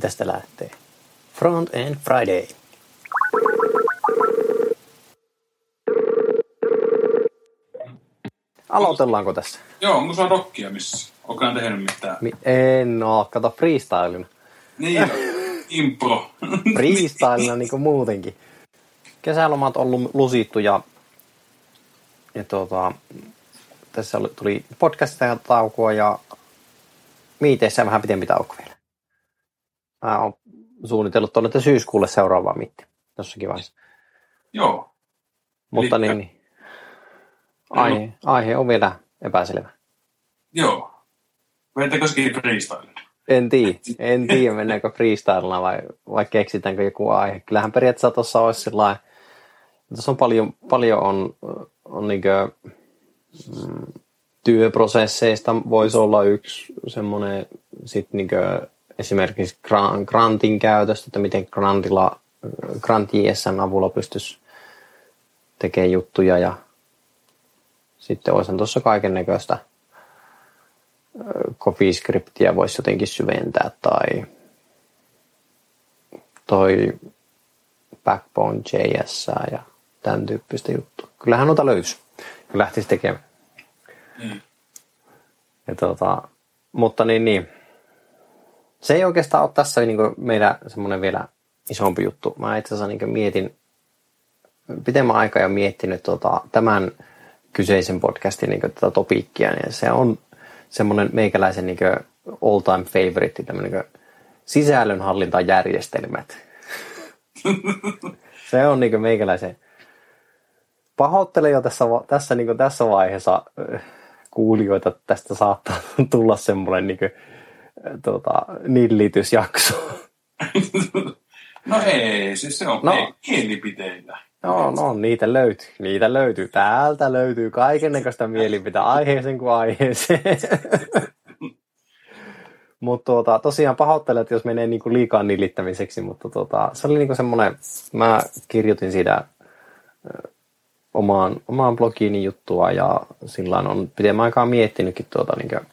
Tästä lähtee. Front End Friday. Aloitellaanko tässä? Joo, onko sulla rockia missä? Onko hän tehnyt mitään? Mi- en oo, kato freestylina. Niin, impro. Freestylina niinku muutenkin. Kesälomat on ollut lusittu ja, ja tuota, tässä oli, tuli podcastia ja taukoa ja miiteissä vähän pitempi tauko vielä. Mä oon suunnitellut tuonne syyskuulle seuraavaa mitti jossakin vaiheessa. Joo. Mutta Elikkä- niin, niin. Aihe, aihe on vielä epäselvä. Joo. Veettekö sekin freestyle? En tiedä, en tiedä mennäänkö freestylella vai, vai keksitäänkö joku aihe. Kyllähän periaatteessa tuossa olisi sillä tuossa on paljon, paljon on, on niinkö, mm, työprosesseista voisi olla yksi semmoinen sitten niinkö esimerkiksi gra- grantin käytöstä, että miten grantilla, grant JSN avulla pystyisi tekemään juttuja ja sitten olisi tuossa kaiken näköistä CoffeeScriptia voisi jotenkin syventää tai toi Backbone JS ja tämän tyyppistä juttua. Kyllähän noita löysi, kun lähtisi tekemään. Niin. Ja tota, mutta niin, niin. Se ei oikeastaan ole tässä niin meidän semmoinen vielä isompi juttu. Mä itse asiassa niin mietin pitemmän aikaa jo miettinyt tota, tämän kyseisen podcastin niin tätä topiikkia, niin se on semmoinen meikäläisen niin all time favorite, tämmöinen niin sisällönhallintajärjestelmät. se on niin meikäläisen pahoittelen jo tässä, tässä, niin tässä vaiheessa äh, kuulijoita, että tästä saattaa tulla semmoinen niin kuin, tota, nillitysjakso. No ei, siis se on No. mielipiteitä. No, no, niitä löytyy. Niitä löytyy. Täältä löytyy kaikennäköistä mielipiteitä aiheeseen kuin aiheeseen. mutta tuota, tosiaan pahoittelen, että jos menee niinku liikaa nilittämiseksi, mutta tuota, se oli niinku semmoinen, mä kirjoitin siitä omaan, omaan blogiini juttua ja sillä on pidemmän aikaa miettinytkin tuota, niinku,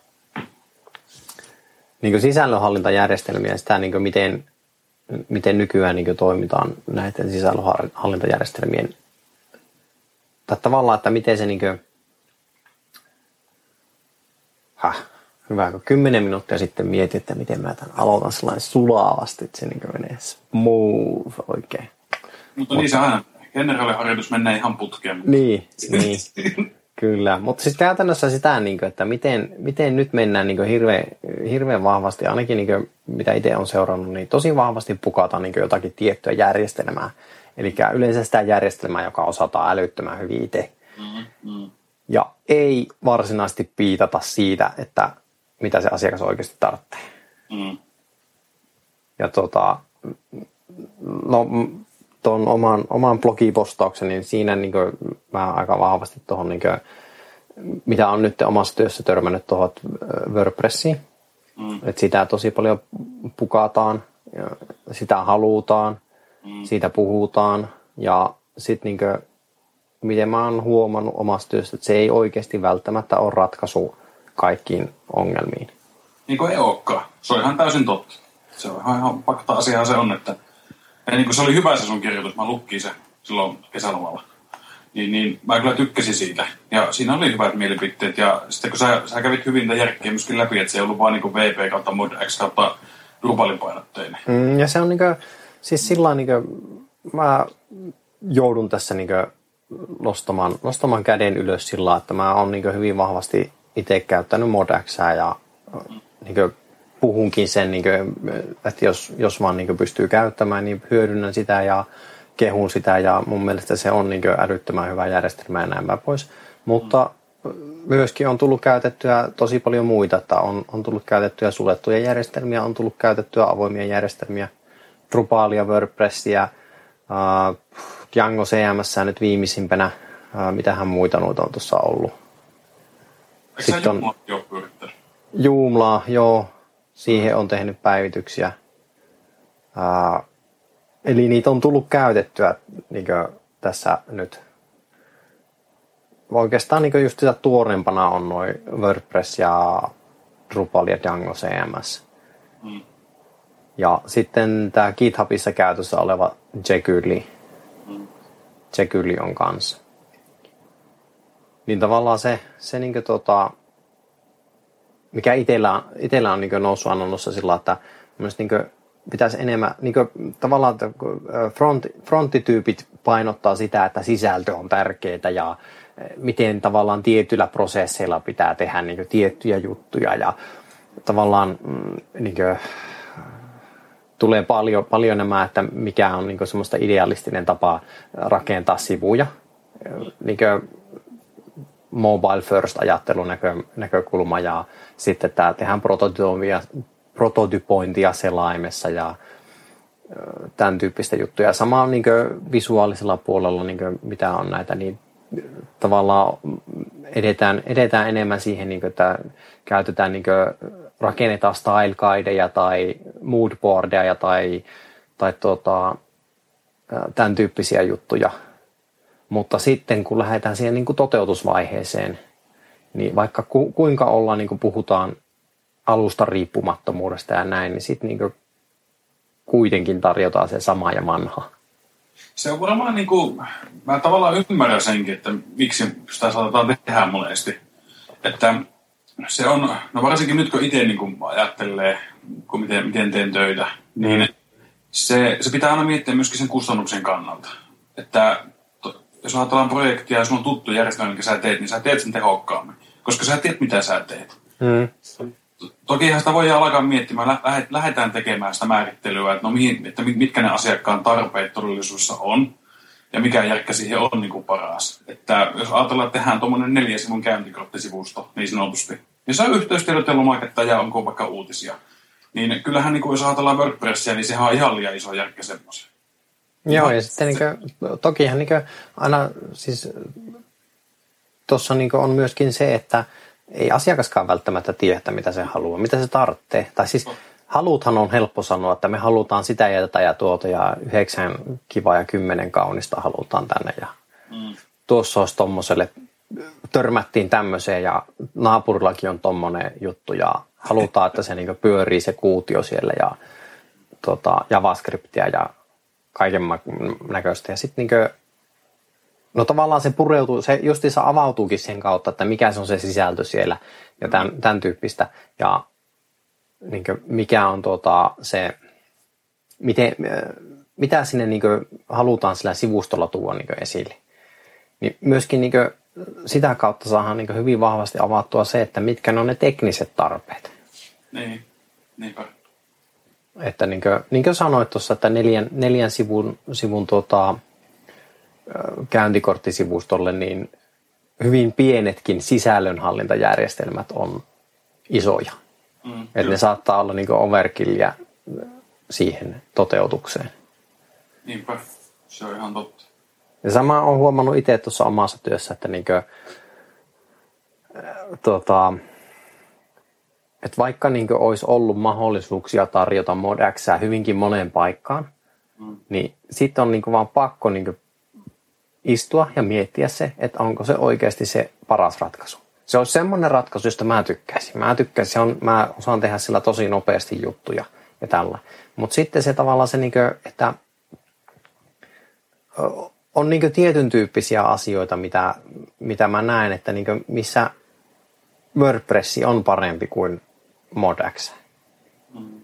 niinku sisällönhallintajärjestelmiä ja sitä, niinku, miten, miten nykyään niinku, toimitaan näiden sisällönhallintajärjestelmien tai tavallaan, että miten se niinku, Häh, hyvä, kun kymmenen minuuttia sitten mietin, että miten mä tämän aloitan sellainen sulavasti, että se niin menee smooth oikein. Mutta niin se aina. Generaaliharjoitus menee ihan putkeen. Niin, niin. Kyllä, mutta siis käytännössä sitä, niin kuin, että miten, miten nyt mennään niin hirveän, hirveän vahvasti, ainakin niin kuin, mitä itse on seurannut, niin tosi vahvasti pukataan niin jotakin tiettyä järjestelmää. Eli yleensä sitä järjestelmää, joka osataan älyttömän hyvin itse. Mm, mm. Ja ei varsinaisesti piitata siitä, että mitä se asiakas oikeasti tarvitsee. Mm. Ja tota, no, tuon oman, oman blogipostauksen, niin siinä niin mä aika vahvasti tuohon, niin mitä on nyt omassa työssä törmännyt tuohon WordPressiin. Mm. Että sitä tosi paljon pukataan, ja sitä halutaan, Mm. siitä puhutaan ja sitten niin miten mä oon huomannut omassa työssä, että se ei oikeasti välttämättä ole ratkaisu kaikkiin ongelmiin. Niin kuin ei olekaan. Se on ihan täysin totta. Se on ihan, ihan fakta asiaa se on, että ja niin kuin se oli hyvä se sun kirjoitus, mä lukkiin se silloin kesälomalla. Niin, niin mä kyllä tykkäsin siitä. Ja siinä oli hyvät mielipiteet. Ja sitten kun sä, sä kävit hyvin tätä järkeä myöskin läpi, että se ei ollut vaan niin kuin VP kautta Mod X kautta Drupalin painotteinen. Mm, ja se on niinku, siis sillä niinku, mä joudun tässä niinku nostamaan, nostamaan käden ylös sillä että mä oon niinku hyvin vahvasti itse käyttänyt Modaxaa ja niinku puhunkin sen, niinku, että jos, jos vaan niinku pystyy käyttämään, niin hyödynnän sitä ja kehun sitä ja mun mielestä se on niinku älyttömän hyvä järjestelmä ja näin pois. Mutta myöskin on tullut käytettyä tosi paljon muita, että on, on tullut käytettyä suljettuja järjestelmiä, on tullut käytettyä avoimia järjestelmiä, Drupalia, WordPressia, uh, Django CMS nyt viimeisimpänä, uh, mitähän muita noita on tuossa ollut. Eikö Sitten on- Jumla jo pyörittänyt? Joomla, joo, siihen on tehnyt päivityksiä. Uh, eli niitä on tullut käytettyä niin tässä nyt. Oikeastaan niin just sitä tuorempana on noin WordPress ja Drupal ja Django CMS. Mm. Ja sitten tämä GitHubissa käytössä oleva Jekuli. Jekuli on kanssa. Niin tavallaan se, se niin tota, mikä itsellä, itsellä on niin noussut anonnossa sillä, että niin pitäisi enemmän, niin kuin, tavallaan että front, fronttityypit painottaa sitä, että sisältö on tärkeää ja miten tavallaan tietyillä prosesseilla pitää tehdä niin tiettyjä juttuja ja tavallaan mm, niin kuin, tulee paljon, paljon nämä, että mikä on niin semmoista idealistinen tapa rakentaa sivuja. Niin mobile first ajattelun näkö, näkökulma ja sitten tämä tehdään prototypointia, selaimessa ja tämän tyyppistä juttuja. Sama on niin visuaalisella puolella, niin mitä on näitä, niin tavallaan edetään, edetään enemmän siihen, niin että käytetään, niin rakennetaan style guideja tai moodboardeja tai, tai tota, tämän tyyppisiä juttuja. Mutta sitten kun lähdetään siihen niin kuin toteutusvaiheeseen, niin vaikka ku, kuinka ollaan, niin kuin puhutaan alusta riippumattomuudesta ja näin, niin sitten niin kuitenkin tarjotaan se sama ja vanha. Se on varmaan niin kuin, mä tavallaan ymmärrän senkin, että miksi sitä saatetaan tehdä monesti. Että se on, no varsinkin nyt kun itse niin kuin ajattelee, kun miten, miten teen töitä, niin mm. se, se pitää aina miettiä myöskin sen kustannuksen kannalta. Että jos ajatellaan projektia ja sulla on tuttu järjestelmä, minkä sä teet, niin sä teet sen tehokkaammin. Koska sä tiedät, mitä sä teet. Mm. Tokihan sitä voi alkaa miettimään, lähdetään tekemään sitä määrittelyä, että, no mihin, että mitkä ne asiakkaan tarpeet todellisuudessa on ja mikä järkkä siihen on niin kuin paras. Että jos ajatellaan, että tehdään tuommoinen neljä sivun käyntikorttisivusto niin sanotusti, niin se on yhteystiedot ja lomaketta ja onko vaikka uutisia. Niin kyllähän niin kuin, jos ajatellaan WordPressia, niin sehän on ihan liian iso järkkä semmoisen. Joo, ja sitten niin kuin, tokihan niin kuin, aina siis tuossa niin on myöskin se, että ei asiakaskaan välttämättä tiedä, mitä se haluaa, mitä se tarvitsee. Tai siis haluthan on helppo sanoa, että me halutaan sitä ja tätä ja tuota ja yhdeksän kiva ja kymmenen kaunista halutaan tänne ja mm. tuossa olisi tommoselle, törmättiin tämmöiseen ja naapurillakin on tommonen juttu ja halutaan, että se niinku pyörii se kuutio siellä ja tota, JavaScriptia ja kaiken näköistä. Ja sitten niinku, no tavallaan se pureutuu, se justiinsa avautuukin sen kautta, että mikä se on se sisältö siellä ja tämän, tämän tyyppistä. Ja niin kuin, mikä on tota, se, miten, mitä sinne niin kuin, halutaan sillä sivustolla tuoda niin kuin, esille. Niin myöskin niin kuin, sitä kautta saadaan niin kuin, hyvin vahvasti avattua se, että mitkä ne on ne tekniset tarpeet. Niin, niinpä. Että niin kuin, niin kuin sanoit tuossa, että neljän, neljän sivun, sivun tota, käyntikorttisivustolle, niin hyvin pienetkin sisällönhallintajärjestelmät on isoja. Mm, että ne saattaa olla niin overkillia siihen toteutukseen. Niinpä, se on ihan totta. Ja sama on huomannut itse tuossa omassa työssä, että niin kuin, tota, että vaikka niin olisi ollut mahdollisuuksia tarjota Mod X hyvinkin moneen paikkaan, mm. niin sitten on niin vaan pakko niin istua ja miettiä se, että onko se oikeasti se paras ratkaisu se olisi semmoinen ratkaisu, josta mä tykkäisin. Mä tykkäisin, se on, mä osaan tehdä sillä tosi nopeasti juttuja ja tällä. Mutta sitten se tavallaan se, että on niin tietyn tyyppisiä asioita, mitä, mitä mä näen, että niin missä WordPress on parempi kuin Modax.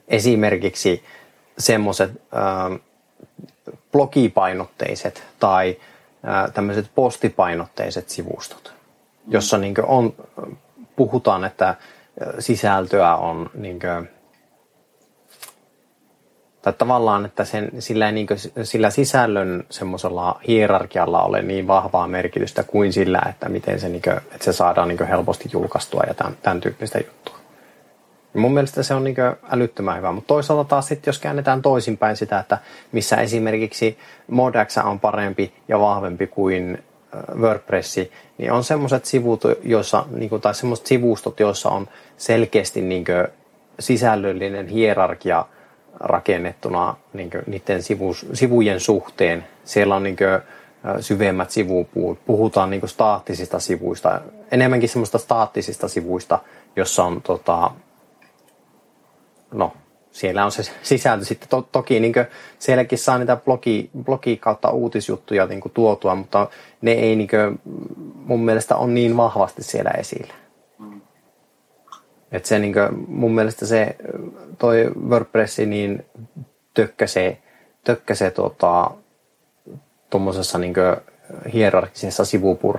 Esimerkiksi semmoiset äh, blogipainotteiset tai äh, tämmöiset postipainotteiset sivustot jossa niin on, puhutaan, että sisältöä on niin kuin, tai tavallaan, että sen, sillä, niin kuin, sillä sisällön semmoisella hierarkialla ole niin vahvaa merkitystä kuin sillä, että miten se, niin kuin, että se saadaan niin helposti julkaistua ja tämän, tämän tyyppistä juttua. Ja mun mielestä se on niin älyttömän hyvä, mutta toisaalta taas sitten, jos käännetään toisinpäin sitä, että missä esimerkiksi Modax on parempi ja vahvempi kuin WordPressi, niin on semmoiset sivut, joissa, niin kuin, tai semmoiset sivustot, joissa on selkeästi niin sisällöllinen hierarkia rakennettuna niin niiden sivu, sivujen suhteen. Siellä on niin syvemmät sivupuut. Puhutaan niin staattisista sivuista, enemmänkin semmoista staattisista sivuista, jossa on tota, no, siellä on se sisältö sitten. To, toki niin sielläkin saa niitä blogi, blogi kautta uutisjuttuja niin tuotua, mutta ne ei niin kuin, mun mielestä on niin vahvasti siellä esillä. Mm. Et se, niin kuin, mun mielestä se toi WordPressi niin tökkäsee, tökkäsee tota, tuommoisessa niin hierarkisessa sivupuun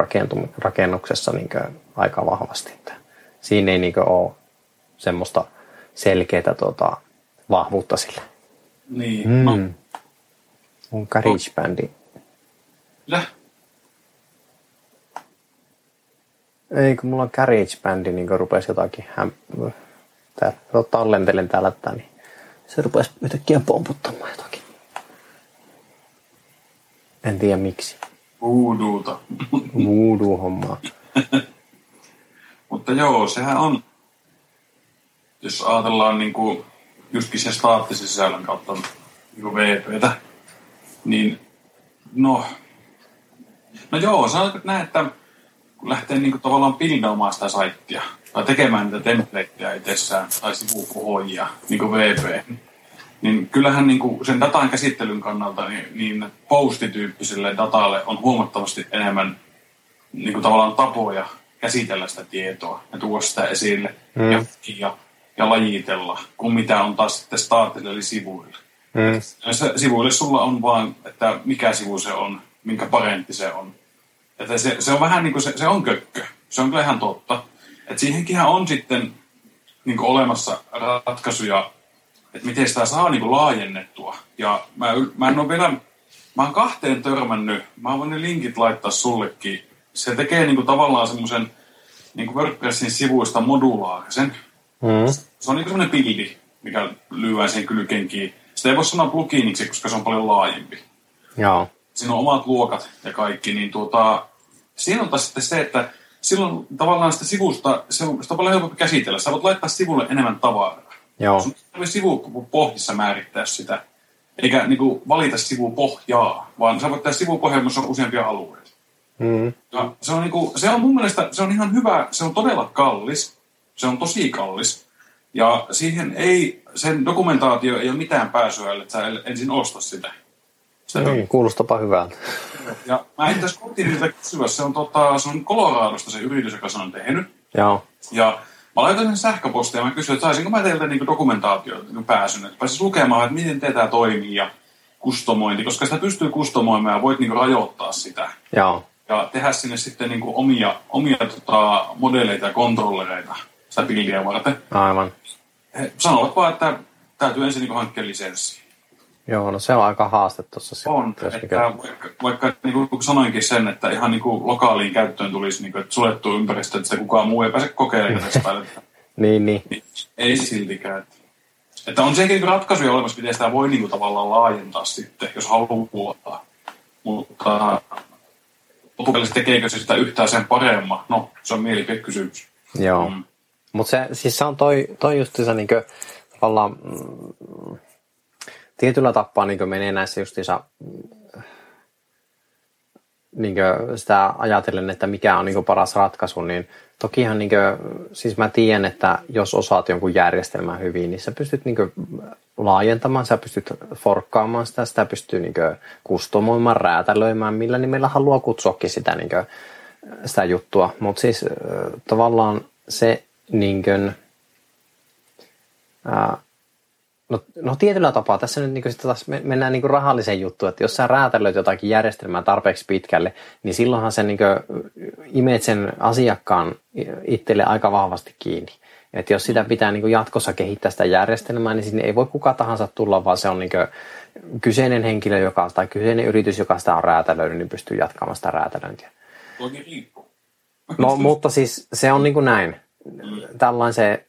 rakennuksessa niin aika vahvasti. Että siinä ei niin ole semmoista selkeää tota, vahvuutta sillä. Niin. Mm. No. On GarageBandi. Mitä? Ei, kun mulla on GarageBandi, niin kun rupesi jotakin häm... Tää, tallentelen täällä, niin se rupesi yhtäkkiä pomputtamaan jotakin. En tiedä miksi. Voodoota. Voodoo-hommaa. Mutta joo, sehän on, jos ajatellaan niin kuin justkin se staattisen sisällön kautta niin VPtä, niin no, no joo, sanotaan näin, että kun lähtee niin kuin tavallaan pildaamaan sitä saittia tai tekemään niitä templateja itsessään tai sivupohjia, niin kuin VP, niin kyllähän niin kuin sen datan käsittelyn kannalta niin, niin postityyppiselle datalle on huomattavasti enemmän niin kuin tavallaan tapoja käsitellä sitä tietoa ja tuoda sitä esille mm. ja, ja, ja lajitella, kuin mitä on taas sitten staattisille eli sivuille. Mm. sivuille sulla on vaan, että mikä sivu se on, minkä parentti se on. Että se, se on vähän niin kuin se, se on kökkö. Se on kyllä ihan totta. Että siihenkin on sitten niin kuin olemassa ratkaisuja että miten sitä saa niin kuin laajennettua. Ja mä, mä en ole vielä, mä oon kahteen törmännyt, mä voin ne linkit laittaa sullekin. Se tekee niin kuin tavallaan semmoisen niin WordPressin sivuista modulaarisen. Mm. Se on niin semmoinen pildi, mikä lyödään siihen kylkenkiin. Sitä ei voi sanoa pluginiksi, koska se on paljon laajempi. Joo. Siinä on omat luokat ja kaikki, niin tuota, siinä on taas sitten se, että silloin tavallaan sitä sivusta, se on, sitä on paljon helpompi käsitellä. Sä voit laittaa sivulle enemmän tavaraa. Joo. Sun tarvitsee sivupohjissa määrittää sitä, eikä niin kuin, valita sivupohjaa, vaan sä voit tehdä sivupohjaa, jossa on useampia alueita. Mm. Ja se, on niin kuin, se on mun mielestä se on ihan hyvä, se on todella kallis, se on tosi kallis, ja siihen ei, sen dokumentaatio ei ole mitään pääsyä, että sä ensin osta sitä. sitä niin, kuulostapa hyvältä. Ja mä en tässä kotiin niitä kysyä, se on, tota, se on Coloradosta se yritys, joka se on tehnyt. Joo. Ja Mä laitoin sen sähköpostia ja mä kysyin, että saisinko mä teiltä niin dokumentaatio niin pääsyn, että pääsis lukemaan, että miten tämä toimii ja kustomointi, koska sitä pystyy kustomoimaan ja voit niin rajoittaa sitä. Joo. Ja tehdä sinne sitten niin omia, omia tota, modeleita ja kontrollereita sitä pilviä varten. Aivan. He sanovat vaan, että täytyy ensin niin hankkia lisenssi. Joo, no se on aika haaste tuossa. On, että vaikka, vaikka niin kuin sanoinkin sen, että ihan niin kuin lokaaliin käyttöön tulisi niin kuin, että suljettu ympäristö, että se kukaan muu ei pääse kokeilemaan sitä. niin, niin. niin. Ei siltikään. Että, että on sekin niin ratkaisuja olemassa, miten sitä voi niin kuin, tavallaan laajentaa sitten, jos haluaa. Mutta lopuksi tekeekö se sitä yhtään sen paremmin? No, se on mielipidekysymys. Joo. Mm. Mutta se, siis se on toi, toi just se niin kuin, tavallaan mm, tietyllä tapaa niin menee näissä justiinsa niin sitä ajatellen, että mikä on niin paras ratkaisu, niin tokihan niin kuin, siis mä tiedän, että jos osaat jonkun järjestelmän hyvin, niin sä pystyt niin laajentamaan, sä pystyt forkkaamaan sitä, sitä pystyy niin kustomoimaan, räätälöimään, millä nimellä haluaa kutsuakin sitä, niin kuin, sitä juttua. Mutta siis tavallaan se niin kuin, ää, No, no tietyllä tapaa tässä nyt niin sitten taas mennään niin rahalliseen juttuun, että jos sä räätälöit jotakin järjestelmää tarpeeksi pitkälle, niin silloinhan sen niin imet sen asiakkaan itselle aika vahvasti kiinni. Että jos sitä pitää niin jatkossa kehittää sitä järjestelmää, niin sinne ei voi kuka tahansa tulla, vaan se on niin kyseinen henkilö joka, tai kyseinen yritys, joka sitä on räätälöinyt, niin pystyy jatkamaan sitä räätälöintiä. No, mutta siis se on niin kuin näin. Tällainen se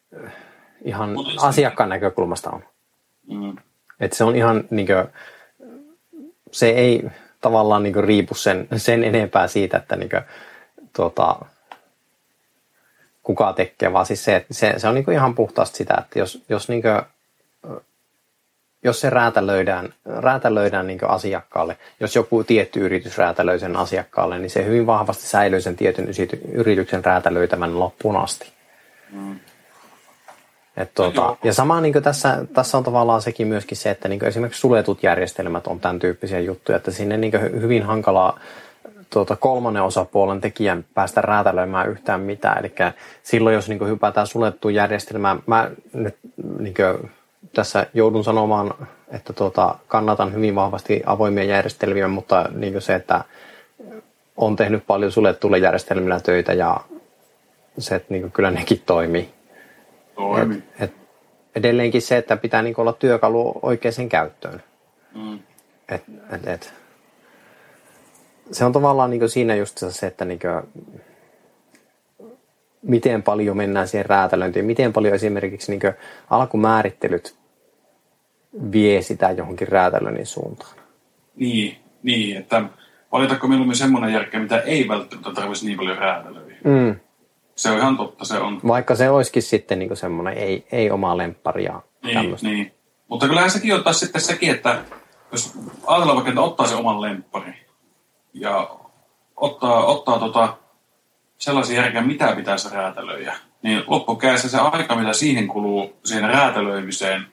ihan asiakkaan näkökulmasta on. Mm. Et se on ihan niin kuin, se ei tavallaan niin kuin, riipu sen, sen enempää siitä, että niin kuin, tuota, kuka tekee, vaan siis se, se, se on niin kuin ihan puhtaasti sitä, että jos, jos, niin kuin, jos se räätälöidään, räätälöidään niin asiakkaalle, jos joku tietty yritys räätälöi sen asiakkaalle, niin se hyvin vahvasti säilyy sen tietyn yrityksen räätälöitävän loppuun asti. Mm. Et tuota, ja sama niin tässä, tässä on tavallaan sekin myöskin se, että niin esimerkiksi suletut järjestelmät on tämän tyyppisiä juttuja, että sinne niin hyvin hankalaa tuota, kolmannen osapuolen tekijän päästä räätälöimään yhtään mitään. Eli silloin, jos niin hypätään sulettuun järjestelmään, mä nyt niin tässä joudun sanomaan, että tuota, kannatan hyvin vahvasti avoimia järjestelmiä, mutta niin se, että on tehnyt paljon suljettuille järjestelmillä töitä ja se, että niin kyllä nekin toimii. Toimi. Et, et edelleenkin se, että pitää niin olla työkalu oikeaan käyttöön. Mm. Et, et, et. Se on tavallaan niin siinä just se, että niin kuin, miten paljon mennään siihen räätälöintiin, miten paljon esimerkiksi niin alkumäärittelyt vie sitä johonkin räätälöinnin suuntaan. Niin, niin että valitako mieluummin semmoinen järkeä, mitä ei välttämättä tarvitsisi niin paljon räätälöidä. Mm. Se on ihan totta, se on. Vaikka se olisikin sitten niin semmoinen ei, ei oma lempparia. Niin, niin. Mutta kyllähän sekin on taas sitten sekin, että jos ajatellaan vaikka, että ottaa se oman lemppari ja ottaa, ottaa tota, sellaisia järkeä, mitä pitäisi räätälöidä, niin loppukädessä se aika, mitä siihen kuluu siihen räätälöimiseen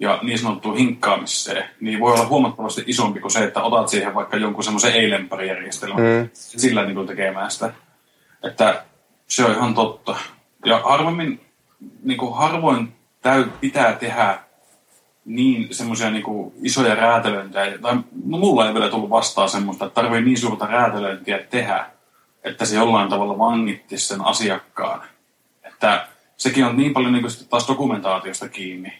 ja niin sanottuun hinkkaamiseen, niin voi olla huomattavasti isompi kuin se, että otat siihen vaikka jonkun semmoisen ei-lempparijärjestelmän mm. sillä niin kuin tekemään sitä. Että se on ihan totta. Ja harvemmin, niin kuin harvoin täy, pitää tehdä niin semmoisia niin isoja räätälöintejä, tai no, mulla ei vielä tullut vastaan semmoista, että tarvii niin suurta räätälöintiä tehdä, että se jollain tavalla vangitti sen asiakkaan. Että sekin on niin paljon niin kuin taas dokumentaatiosta kiinni,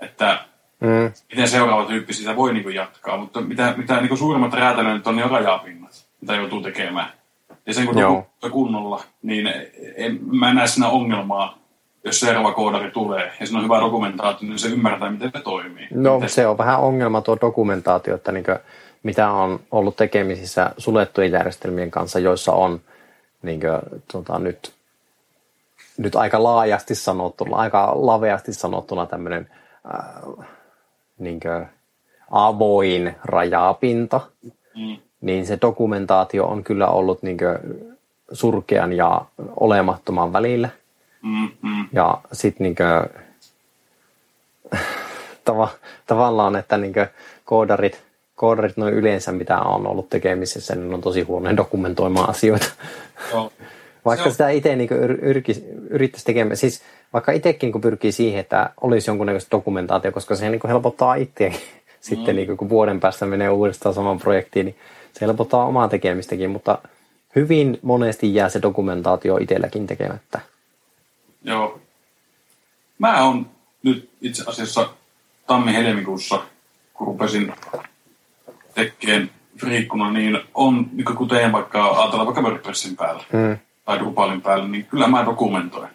että mm. miten seuraava tyyppi sitä voi niin kuin jatkaa, mutta mitä, mitä niin kuin suurimmat räätälöinnit on, niin on rajapinnat, mitä joutuu tekemään. Ja sen kun Joo. kunnolla, niin en, mä en näe siinä ongelmaa, jos seuraava koodari tulee ja siinä on hyvä dokumentaatio, niin se ymmärtää, miten se toimii. No miten se on vähän ongelma tuo dokumentaatio, että niin kuin, mitä on ollut tekemisissä suljettujen järjestelmien kanssa, joissa on niin kuin, tota, nyt, nyt aika laajasti sanottuna, aika laveasti sanottuna tämmöinen äh, niin kuin, avoin rajapinta, mm niin se dokumentaatio on kyllä ollut niin surkean ja olemattoman välillä. Mm-hmm. Ja sitten niin tava, tavallaan, että niin koodarit, koodarit noin yleensä, mitä on ollut tekemisissä, niin on tosi huonoja dokumentoimaan asioita. Joo. Vaikka sitä itse niin yrittäisi tekemään, siis vaikka itsekin kun pyrkii siihen, että olisi jonkunnäköistä dokumentaatio, koska se niin helpottaa itseäkin. Sitten mm. niin kun vuoden päästä menee uudestaan saman projektiin, niin se helpottaa omaa tekemistäkin, mutta hyvin monesti jää se dokumentaatio itselläkin tekemättä. Joo. Mä oon nyt itse asiassa tammi-helmikuussa, kun rupesin tekemään friikkuna, niin on, niin kun teen vaikka, ajatellaan vaikka WordPressin päällä mm. tai Drupalin päällä, niin kyllä mä dokumentoin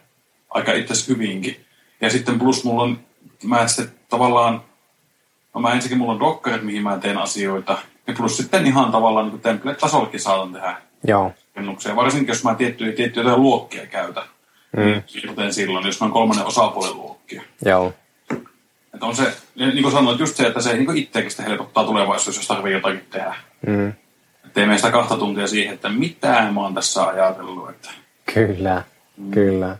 aika itse hyvinkin. Ja sitten plus mulla on, mä sitten tavallaan, no mä ensinnäkin mulla on Dockerit, mihin mä teen asioita, ja plus sitten ihan tavallaan niin template-tasollakin saatan tehdä Joo. rakennuksia. Varsinkin jos mä tiettyjä, tiettyjä luokkia käytän. Mm. Kuten silloin, jos mä oon kolmannen osapuolen luokkia. Joo. Että on se, niin kuin sanoit, just se, että se niin itseäkin sitä helpottaa tulevaisuudessa, jos tarvii jotakin tehdä. Mm. Että ei mene sitä kahta tuntia siihen, että mitään mä oon tässä ajatellut. Että... Kyllä, mm. kyllä.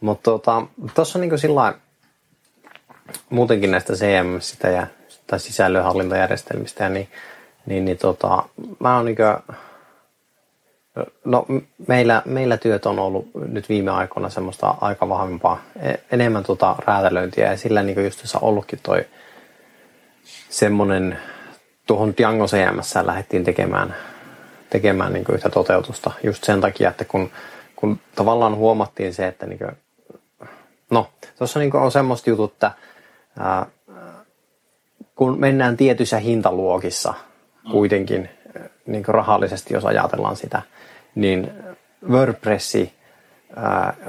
Mutta tuossa tota, on niin sillä muutenkin näistä CMSistä ja tai sisällönhallintajärjestelmistä, niin, niin, niin tota, mä oon niinkö, no meillä, meillä työt on ollut nyt viime aikoina semmoista aika vahvempaa, e, enemmän tota räätälöintiä ja sillä niin just ollutkin toi semmoinen, tuohon Django CMS lähdettiin tekemään, tekemään niin yhtä toteutusta just sen takia, että kun, kun tavallaan huomattiin se, että niin kuin, no, tuossa niin on semmoista jutut, että ää, kun mennään tietyissä hintaluokissa kuitenkin niin rahallisesti, jos ajatellaan sitä, niin WordPressi,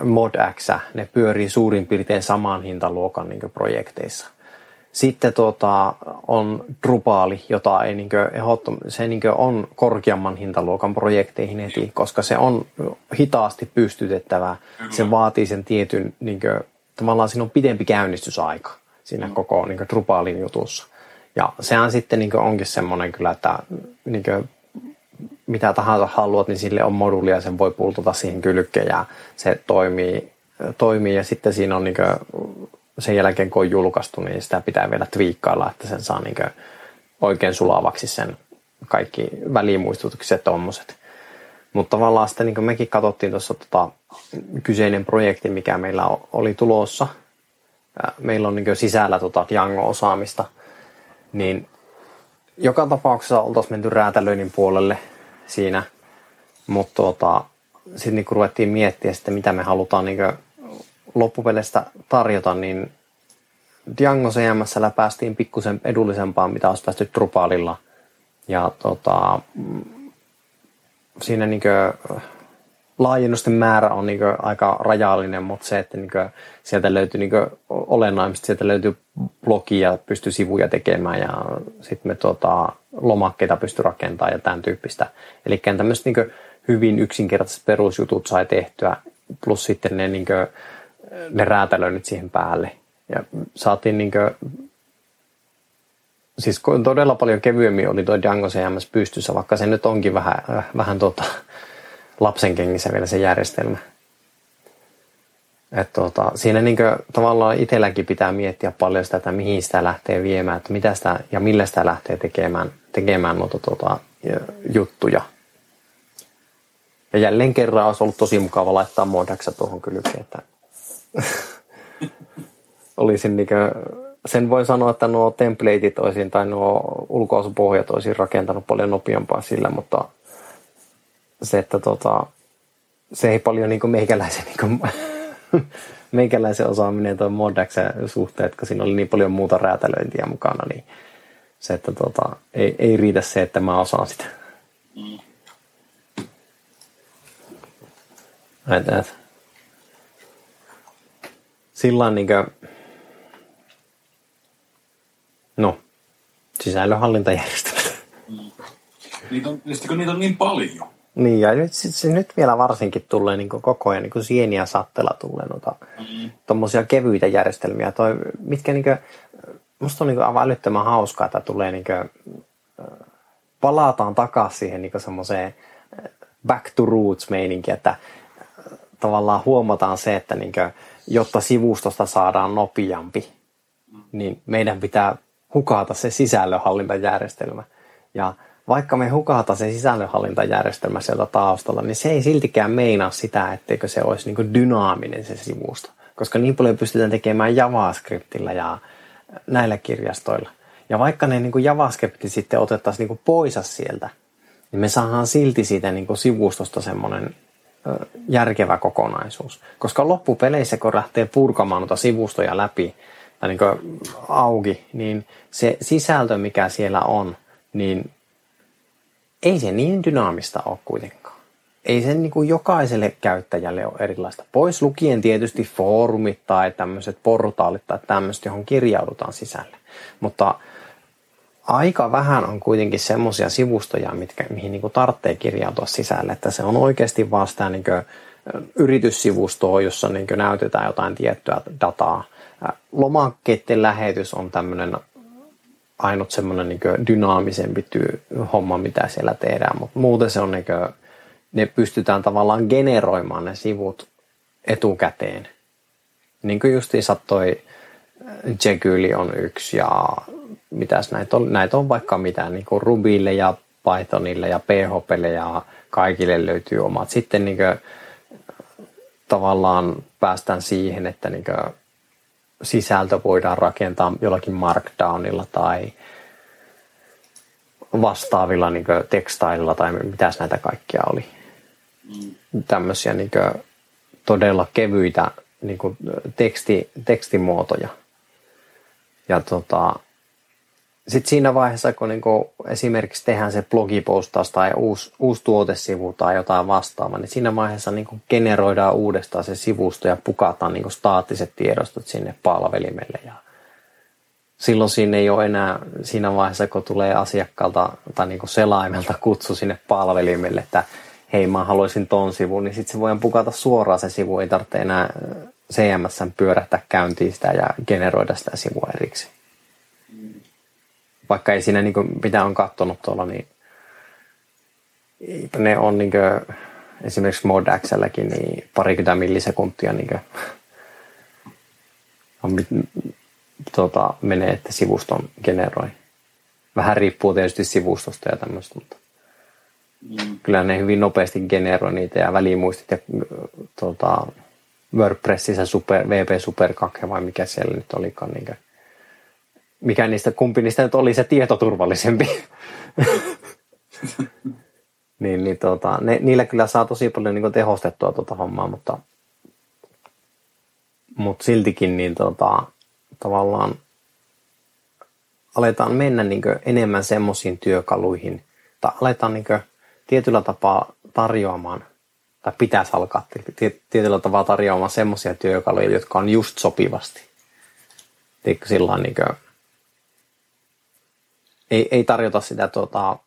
ModX, ne pyörii suurin piirtein saman hintaluokan niin projekteissa. Sitten tota, on Drupali, jota ei niin ehdottom, se niin on korkeamman hintaluokan projekteihin heti, koska se on hitaasti pystytettävä. Se vaatii sen tietyn, niin kuin, tavallaan siinä on pidempi käynnistysaika siinä mm. koko niin Drupalin jutussa. Ja sehän sitten niin onkin semmoinen kyllä, että niin mitä tahansa haluat, niin sille on moduulia, sen voi pultata siihen kylkeen ja se toimii toimii ja sitten siinä on niin sen jälkeen kun on julkaistu, niin sitä pitää vielä twiikkailla, että sen saa niin oikein sulavaksi sen kaikki välimuistutukset ja tommoset. Mutta tavallaan sitten niin mekin katsottiin tuossa tota, kyseinen projekti, mikä meillä oli tulossa. Meillä on niin sisällä tota Django-osaamista, niin joka tapauksessa oltaisiin menty räätälöinnin puolelle siinä, mutta tota, sitten niin ruvettiin miettiä sitten, mitä me halutaan niin loppupeleistä tarjota, niin Django CMS päästiin pikkusen edullisempaan, mitä olisi päästy Drupalilla. Ja tota, siinä niin laajennusten määrä on niin aika rajallinen, mutta se, että niin sieltä löytyy niin olennaisesti, sieltä löytyy blogia, pystyy sivuja tekemään ja sitten me tota, lomakkeita pystyy rakentamaan ja tämän tyyppistä. Eli tämmöiset niin hyvin yksinkertaiset perusjutut sai tehtyä, plus sitten ne, niin kuin, ne räätälöinnit siihen päälle. Ja saatiin niin kuin, siis todella paljon kevyemmin oli tuo Django CMS pystyssä, vaikka se nyt onkin vähän, vähän tota, lapsenkengissä vielä se järjestelmä. Et tota, siinä niin tavallaan itselläkin pitää miettiä paljon sitä, että mihin sitä lähtee viemään, että mitä sitä ja millä sitä lähtee tekemään, tekemään noita tota, juttuja. Ja jälleen kerran olisi ollut tosi mukava laittaa modaksa tuohon kylkeen, että olisin niin kuin, sen voi sanoa, että nuo templateit olisin tai nuo ulkoasupohjat olisin rakentanut paljon nopeampaa sillä, mutta se, että tota, se ei paljon niin kuin meikäläisen, niin kuin, meikäläisen osaaminen tuon modaksen suhteen, kun siinä oli niin paljon muuta räätälöintiä mukana, niin se, että tota, ei, ei riitä se, että mä osaan sitä. Mm. Että, sillä niin kuin, no, sisällönhallintajärjestelmät. Mm. Niitä on, niitä on niin paljon. Niin, ja nyt, se, nyt vielä varsinkin tulee niin koko ajan niin sieniä sattella tulee noita mm. tuommoisia kevyitä järjestelmiä. Toi, mitkä niin kuin, musta on niin aivan älyttömän hauskaa, että tulee niin kuin, palataan takaisin siihen niin semmoiseen back to roots meininki, että tavallaan huomataan se, että niin kuin, jotta sivustosta saadaan nopeampi, niin meidän pitää hukata se sisällönhallintajärjestelmä. Ja vaikka me hukata se sisällönhallintajärjestelmä sieltä taustalla, niin se ei siltikään meinaa sitä, etteikö se olisi niin dynaaminen se sivusto. Koska niin paljon pystytään tekemään JavaScriptilla ja näillä kirjastoilla. Ja vaikka ne niin JavaScript sitten otettaisiin niin pois sieltä, niin me saadaan silti siitä niin sivustosta semmoinen järkevä kokonaisuus. Koska loppupeleissä, kun lähtee purkamaan noita sivustoja läpi tai niin auki, niin se sisältö, mikä siellä on, niin ei se niin dynaamista ole kuitenkaan. Ei sen niin kuin jokaiselle käyttäjälle ole erilaista. Pois lukien tietysti foorumit tai tämmöiset portaalit tai tämmöiset, johon kirjaudutaan sisälle. Mutta aika vähän on kuitenkin semmoisia sivustoja, mitkä, mihin niin kuin tarvitsee kirjautua sisälle. Että se on oikeasti vaan sitä niin yrityssivustoa, jossa niin näytetään jotain tiettyä dataa. Lomakkeiden lähetys on tämmöinen ainut semmoinen niin dynaamisempi työ, homma, mitä siellä tehdään, mutta muuten se on niin kuin, ne pystytään tavallaan generoimaan ne sivut etukäteen. Niin kuin justiinsa toi Jekyll on yksi ja mitäs näitä on, näitä on vaikka mitä, niin kuin Rubylle ja Pythonille ja PHPlle ja kaikille löytyy omat. Sitten niin kuin, tavallaan päästään siihen, että niin kuin, sisältö voidaan rakentaa jollakin markdownilla tai vastaavilla niin tekstailla tai mitäs näitä kaikkia oli. Mm. Tämmöisiä niin todella kevyitä niin teksti, tekstimuotoja. Ja tota, sitten siinä vaiheessa, kun niinku esimerkiksi tehdään se blogipostaus tai uusi, uusi tuotesivu tai jotain vastaavaa, niin siinä vaiheessa niinku generoidaan uudestaan se sivusto ja pukataan niinku staattiset tiedostot sinne palvelimelle. Ja silloin siinä ei ole enää siinä vaiheessa, kun tulee asiakkaalta tai niinku selaimelta kutsu sinne palvelimelle, että hei mä haluaisin ton sivun, niin sitten se voidaan pukata suoraan se sivu, ei tarvitse enää CMS pyörähtää käyntiin sitä ja generoida sitä sivua erikseen vaikka ei siinä niin kuin, mitä on katsonut tuolla, niin ne on niin kuin, esimerkiksi ModXlläkin niin parikymmentä millisekuntia niin on, tota, menee, että sivuston generoi. Vähän riippuu tietysti sivustosta ja tämmöistä, mutta mm. kyllä ne hyvin nopeasti generoi niitä ja välimuistit ja tota, WordPressissä super, VP Super 2 vai mikä siellä nyt olikaan. Niin kuin, mikä niistä, kumpi niistä nyt oli se tietoturvallisempi. niin, niin tota, ne, niillä kyllä saa tosi paljon niin tehostettua tuota hommaa, mutta, mutta siltikin niin tota, tavallaan aletaan mennä niin enemmän semmoisiin työkaluihin, tai aletaan niin tietyllä tapaa tarjoamaan, tai pitäisi alkaa tietyllä tapaa tarjoamaan semmoisia työkaluja, jotka on just sopivasti. Sillä niin kuin, ei, ei tarjota sitä tuota,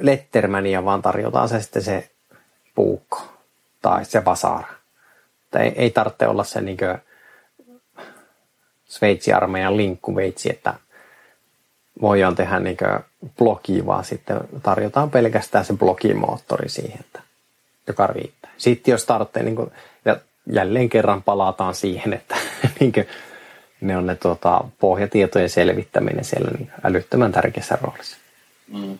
Lettermania, vaan tarjotaan se sitten se puukko tai se vasara. Ei, ei tarvitse olla se niin Sveitsi-armeijan linkkuveitsi, että voidaan tehdä niin blogi, vaan sitten tarjotaan pelkästään se blogimoottori siihen, että, joka riittää. Sitten jos tarvitsee, niin kuin, ja jälleen kerran palataan siihen, että niin kuin, ne on ne tuota, pohjatietojen selvittäminen siellä niin älyttömän tärkeässä roolissa. Mm.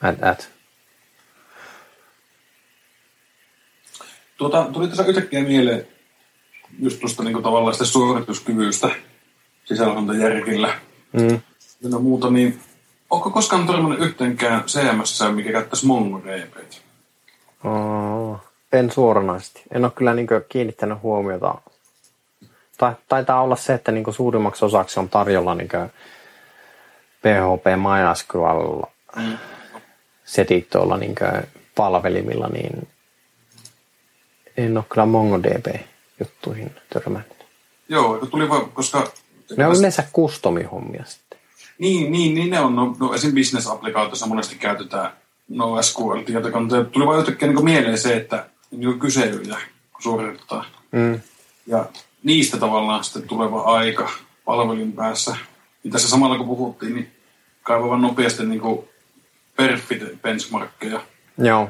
At, at. Tuota, tuli tässä yhtäkkiä mieleen just tuosta niin tavallaan sitä suorituskyvystä sisällöntäjärkillä mm. ja muuta, niin onko koskaan törmännyt yhteenkään CMS, mikä käyttäisi MongoDB? Oh, en suoranaisesti. En ole kyllä niin kiinnittänyt huomiota. Taitaa olla se, että niin suurimmaksi osaksi on tarjolla niin PHP MySQL setit tuolla niin palvelimilla, niin en ole kyllä MongoDB juttuihin törmännyt. Joo, tuli vaan, koska... Ne on yleensä customi-hommia sitten. Niin, niin, niin ne on. No, no esim. business-applikaatiossa monesti käytetään no SQL-tietokantoja. Tuli vaan jotenkin niin mieleen se, että niin kyselyjä suorittaa. Mm. Ja niistä tavallaan sitten tuleva aika palvelin päässä. Niin tässä samalla kun puhuttiin, niin kaivavan nopeasti niin perfit benchmarkkeja. Joo.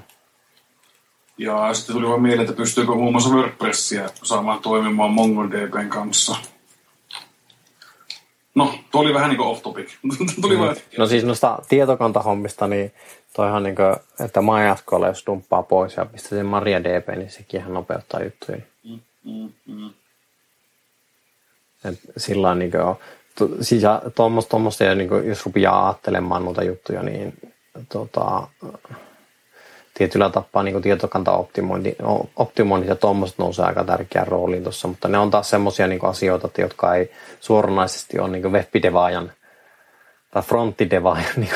Ja sitten tuli vaan mieleen, että pystyykö muun muassa WordPressia saamaan toimimaan MongoDBn kanssa. No, tuo oli vähän niin kuin off topic. tuli mm. no siis noista tietokantahommista, niin toihan niin kuin, että MySQL jos dumppaa pois ja pistää sen MariaDB, niin sekin ihan nopeuttaa juttuja. Mm, mm, mm. Sillä niin kuin, siis tuommoista, niin jos rupeaa ajattelemaan noita juttuja, niin tota, tietyllä tapaa niin tietokantaoptimointi optimointi ja tuommoiset nousee aika tärkeään rooliin tuossa, mutta ne on taas semmoisia niin asioita, jotka ei suoranaisesti ole niin webidevaajan tai frontidevaajan niin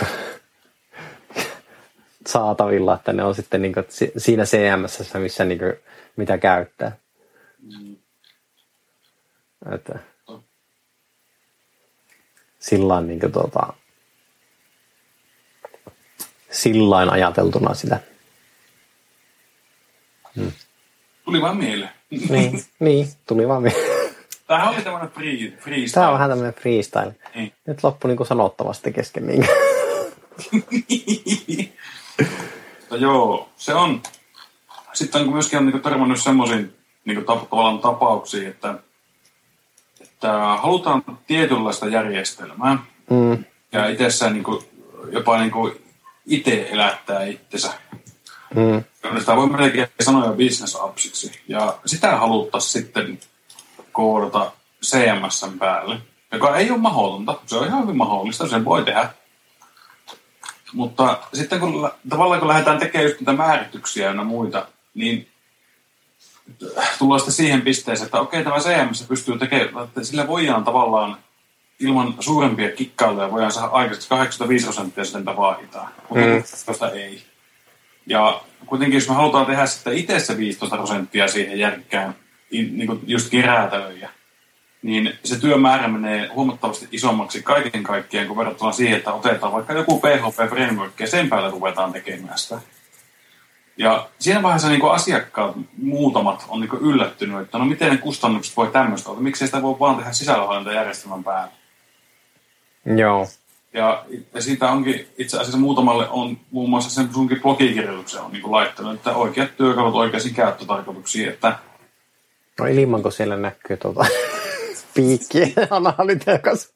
saatavilla, että ne on sitten niin kuin siinä CMS, missä niin kuin, mitä käyttää. Mm. Että, sillä niin kuin, tuota, sillain ajateltuna sitä Hmm. Tuli vaan mieleen. Niin, niin, tuli vaan mieleen. Tämähän oli tämmöinen free, freestyle. Tämä on vähän tämmöinen freestyle. Niin. Nyt loppui niin sanottavasti kesken. Niin. no joo, se on. Sitten on myöskin on niin törmännyt semmoisiin niin tavallaan tapauksiin, että, että halutaan tietynlaista järjestelmää. Mm. Ja itsessään niin kuin, jopa niin kuin itse elättää itsensä. Mm. Sitä voi melkein sanoa business appsiksi. Ja sitä haluttaisiin sitten koodata CMSn päälle, joka ei ole mahdotonta. Se on ihan hyvin mahdollista, sen voi tehdä. Mutta sitten kun tavallaan kun lähdetään tekemään just niitä määrityksiä ja muita, niin tullaan sitten siihen pisteeseen, että okei, tämä CMS pystyy tekemään, että sillä voidaan tavallaan ilman suurempia kikkailuja voidaan saada aikaisemmin 85 prosenttia sitten vaaditaan, mutta mm. ei. Ja kuitenkin jos me halutaan tehdä sitten itse se 15 prosenttia siihen järkkään, niin kuin just kiräätälöjä, niin se työmäärä menee huomattavasti isommaksi kaiken kaikkiaan kuin verrattuna siihen, että otetaan vaikka joku PHP-framework ja sen päälle ruvetaan tekemään sitä. Ja siinä vaiheessa niin asiakkaat, muutamat, on niin yllättynyt, että no miten ne kustannukset voi tämmöistä olla, miksi sitä voi vaan tehdä sisällönhallintajärjestelmän päälle. Joo. Ja, ja siitä onkin itse asiassa muutamalle on muun muassa sen sunkin blogikirjoituksen on niin laittanut, että oikeat työkalut oikeisiin käyttötarkoituksiin, että No ilmanko siellä näkyy tuota piikki analytiikas.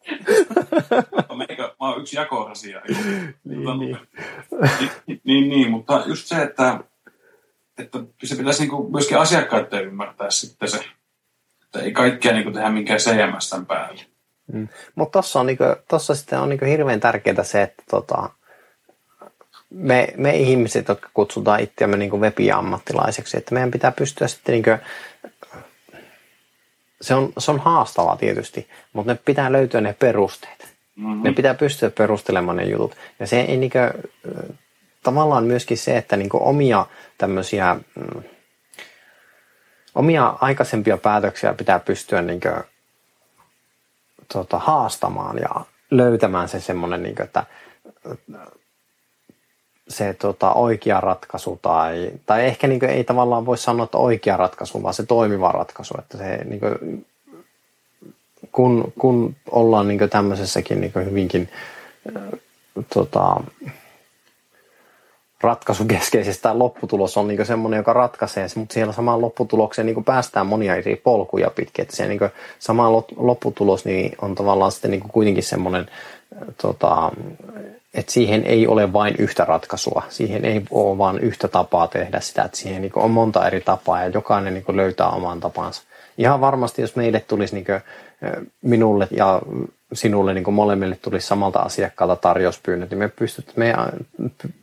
no, meikä, mä oon yksi jakorasia. niin, tota, niin. niin, niin, niin, mutta just se, että, että se pitäisi niin myöskin asiakkaiden ymmärtää sitten se, että ei kaikkea niin tehdä minkään CMSn päälle. Mm. Mutta tuossa niinku, sitten on niinku hirveän tärkeää se, että tota, me, me ihmiset, jotka kutsutaan itseämme niinku webi-ammattilaiseksi, että meidän pitää pystyä sitten niinku, se on, se on haastavaa tietysti, mutta ne pitää löytyä ne perusteet. Mm-hmm. Ne pitää pystyä perustelemaan ne jutut. Ja se ei niinkö, tavallaan myöskin se, että niinkö omia tämmöisiä, mm, omia aikaisempia päätöksiä pitää pystyä niinkö, tota, haastamaan ja löytämään se semmoinen, niinkö, että se tota, oikea ratkaisu tai, tai ehkä niin kuin, ei tavallaan voi sanoa, että oikea ratkaisu, vaan se toimiva ratkaisu. Että se, niin kuin, kun, kun ollaan niin kuin tämmöisessäkin niin kuin hyvinkin tota, ratkaisukeskeisessä lopputulos on niin semmoinen, joka ratkaisee, mutta siellä samaan lopputulokseen niin päästään monia eri polkuja pitkin. Että se niin sama lopputulos niin on tavallaan sitten niin kuitenkin semmoinen tota, että siihen ei ole vain yhtä ratkaisua. Siihen ei ole vain yhtä tapaa tehdä sitä, että siihen niin on monta eri tapaa ja jokainen niin löytää oman tapansa. Ihan varmasti, jos meille tulisi niin minulle ja sinulle niin molemmille tulisi samalta asiakkaalta tarjouspyynnöt, niin me pystyt, me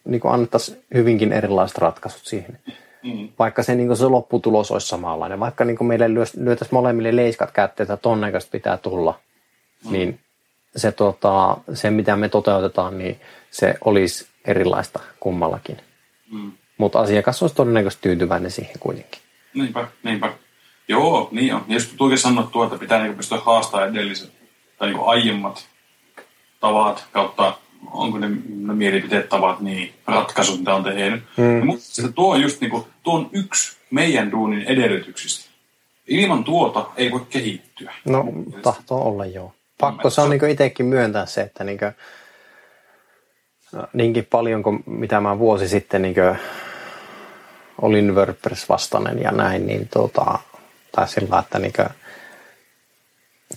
niin annettaisiin hyvinkin erilaiset ratkaisut siihen. Mm. Vaikka se, niin se lopputulos olisi samanlainen, vaikka niin meille lyötäisiin molemmille leiskat kättä, että ton pitää tulla, mm. niin se, tota, se, mitä me toteutetaan, niin se olisi erilaista kummallakin. Mm. Mutta asiakas olisi todennäköisesti tyytyväinen siihen kuitenkin. Niinpä, niinpä. Joo, niin on. Jos tuokin sanottu, että pitää niin pystyä haastamaan edelliset tai niin aiemmat tavat kautta, onko ne, ne mielipiteet tavat, niin ratkaisut, mitä on tehnyt. Mm. Mutta se tuo on just niin kuin, tuo on yksi meidän duunin edellytyksistä. Ilman tuota ei voi kehittyä. No, tahtoo olla joo pakko se on niin itsekin myöntää se, että niin kuin, niinkin paljon kuin mitä mä vuosi sitten niin olin WordPress-vastainen ja näin, niin tota, tai sillä että niin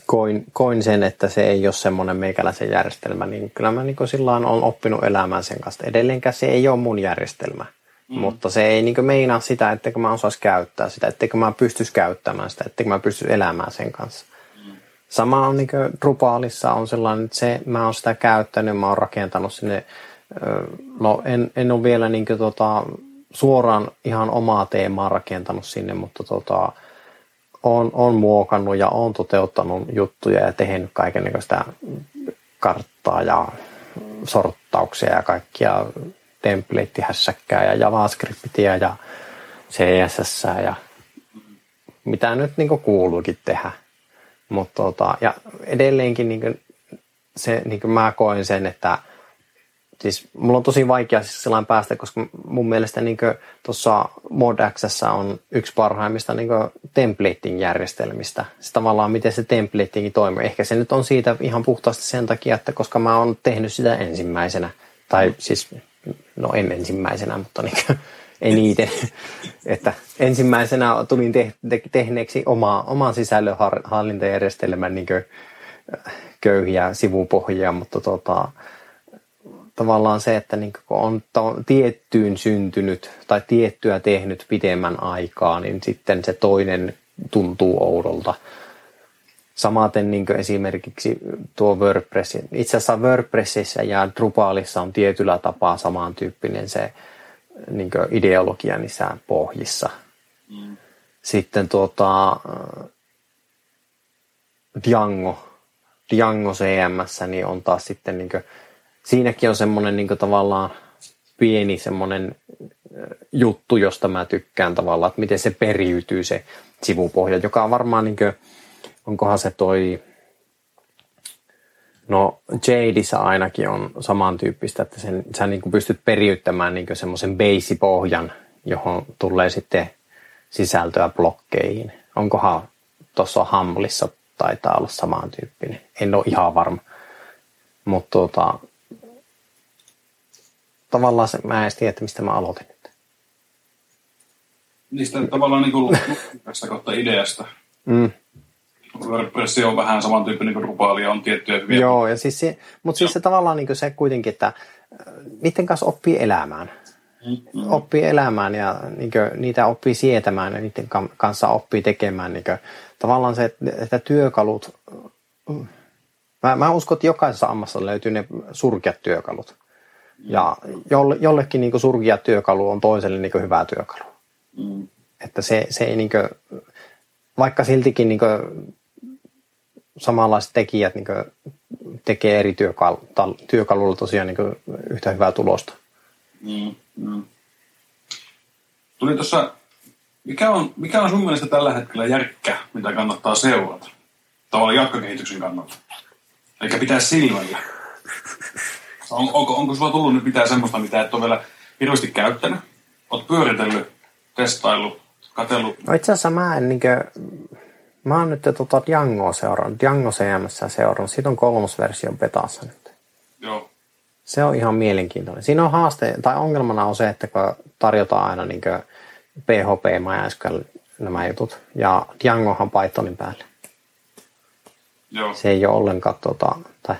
koin, koin, sen, että se ei ole semmoinen meikäläisen järjestelmä, niin kyllä mä niin sillä on oppinut elämään sen kanssa. Edelleenkään se ei ole mun järjestelmä, mm. mutta se ei niin meinaa sitä, etteikö mä osaisi käyttää sitä, etteikö mä pystyisi käyttämään sitä, etteikö mä pysty elämään sen kanssa. Sama on niin Drupalissa on sellainen, että se, mä oon sitä käyttänyt, mä oon rakentanut sinne, no en, en ole vielä niin kuin, tota, suoraan ihan omaa teemaa rakentanut sinne, mutta tota, on, on muokannut ja on toteuttanut juttuja ja tehnyt kaikenlaista karttaa ja sorttauksia ja kaikkia template-hässäkkää ja JavaScriptia ja CSS ja mitä nyt niin kuuluukin tehdä. Mutta tota, ja edelleenkin niin kuin se, niin kuin mä koen sen, että siis mulla on tosi vaikea siis sellainen päästä, koska mun mielestä niin tuossa ModXS on yksi parhaimmista niin templating järjestelmistä. Se tavallaan, miten se templating toimii. Ehkä se nyt on siitä ihan puhtaasti sen takia, että koska mä oon tehnyt sitä ensimmäisenä. Tai siis, no en ensimmäisenä, mutta niin kuin, eniten. että ensimmäisenä tulin te- te- tehneeksi oma, oman sisällönhallintajärjestelmän niin äh, köyhiä sivupohjia, mutta tota, tavallaan se, että niin kun on tiettyyn syntynyt tai tiettyä tehnyt pidemmän aikaa, niin sitten se toinen tuntuu oudolta. Samaten niin esimerkiksi tuo WordPress. Itse asiassa WordPressissä ja Drupalissa on tietyllä tapaa samantyyppinen se niin ideologia niissä pohjissa. Mm. Sitten tuota, Django, Django CMS, niin on taas sitten niin kuin, siinäkin on semmoinen niin tavallaan pieni semmoinen juttu, josta mä tykkään tavallaan, että miten se periytyy se sivupohja, joka on varmaan niin kuin, onkohan se toi No Jadissä ainakin on samantyyppistä, että sen, sä niin kuin pystyt periyttämään niin semmoisen base-pohjan, johon tulee sitten sisältöä blokkeihin. Onkohan tuossa Hamlissa taitaa olla samantyyppinen. En ole ihan varma. Mutta tota, tavallaan se, mä en tiedä, että mistä mä aloitin nyt. Niistä tavallaan niin kuin ideasta. Mm. WordPress on vähän samantyyppinen kuin Drupal on tiettyjä hyviä. Joo, ja siis se, mutta siis se tavallaan niin se kuitenkin, että äh, niiden kanssa oppii elämään. Mm-hmm. Oppii elämään ja niin kuin, niitä oppii sietämään ja niiden kanssa oppii tekemään. Niin kuin, tavallaan se, että työkalut, mä, mä uskon, että jokaisessa ammassa löytyy ne surkeat työkalut. Ja jolle, jollekin niin surkia työkalu on toiselle niin hyvä työkalu. Mm. Että se, se ei niin kuin, vaikka siltikin niin kuin, samanlaiset tekijät niin kuin, tekee eri työkalu, työkalulla tosiaan niin kuin, yhtä hyvää tulosta. Mm, mm. Tuli tuossa, mikä on, mikä on sun mielestä tällä hetkellä järkkä, mitä kannattaa seurata? Tavallaan jatkokehityksen kannalta. Eikä pitää silmällä. On, onko, onko sulla tullut nyt mitään semmoista, mitä et ole vielä hirveästi käyttänyt? Oot pyöritellyt, testaillut, katsellut? No itse asiassa mä en niinkö, mä oon nyt tota Django seurannut, Django CMS seurannut. Siitä on kolmosversio betassa nyt. Joo. Se on ihan mielenkiintoinen. Siinä on haaste, tai ongelmana on se, että kun tarjotaan aina niin PHP, MySQL, nämä jutut, ja Djangohan Pythonin päälle. Joo. Se ei ole ollenkaan, tota, tai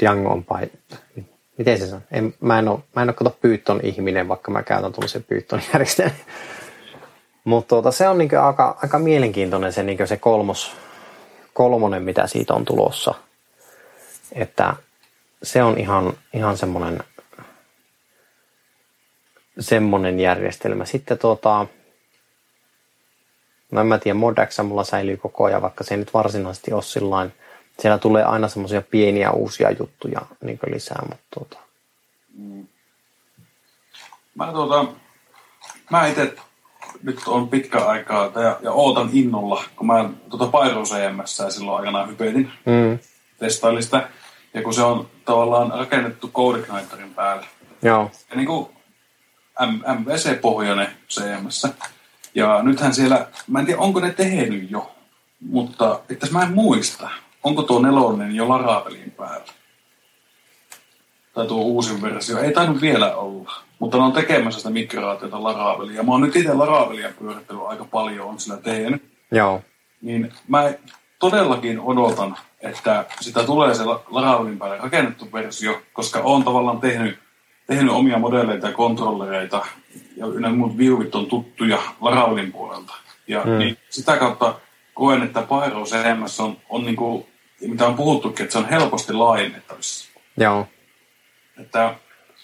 Django on Python. Miten se on? En, mä, en ole, mä en ole kato Python ihminen, vaikka mä käytän tuollaisen Python järjestelmän. Mutta tuota, se on niinku aika, aika mielenkiintoinen se, niinku se kolmos, kolmonen, mitä siitä on tulossa. Että se on ihan, ihan semmoinen semmonen järjestelmä. Sitten tuota, no en mä tiedä, Modaxa mulla säilyy koko ajan, vaikka se ei nyt varsinaisesti ole sillain, siellä tulee aina semmoisia pieniä uusia juttuja niin lisää, mutta tuota. Mä, tuota, mä itse nyt on pitkä aikaa ja, ja ootan innolla, kun mä tuota Pyro CMS silloin aikanaan hypetin, mm. testailin sitä. Ja kun se on tavallaan rakennettu CodeIgniterin päälle. Joo. Ja niin kuin MVC-pohjainen CMS. Ja nythän siellä, mä en tiedä onko ne tehnyt jo, mutta että mä en muista, onko tuo nelonen jo Laravelin päällä. Tai tuo uusin versio. Ei tainnut vielä olla. Mutta ne on tekemässä sitä migraatiota Laravelia. Mä oon nyt itse Laravelia pyörittänyt aika paljon, on sillä tehnyt. Joo. Niin mä todellakin odotan, että sitä tulee se Laravelin päälle rakennettu versio, koska on tavallaan tehnyt, tehnyt omia modelleita ja kontrollereita, ja nämä muut viuvit on tuttuja Laravelin puolelta. Ja mm. niin sitä kautta koen, että Pyro CMS on, on niin kuin, mitä on puhuttukin, että se on helposti laajennettavissa. Joo. Että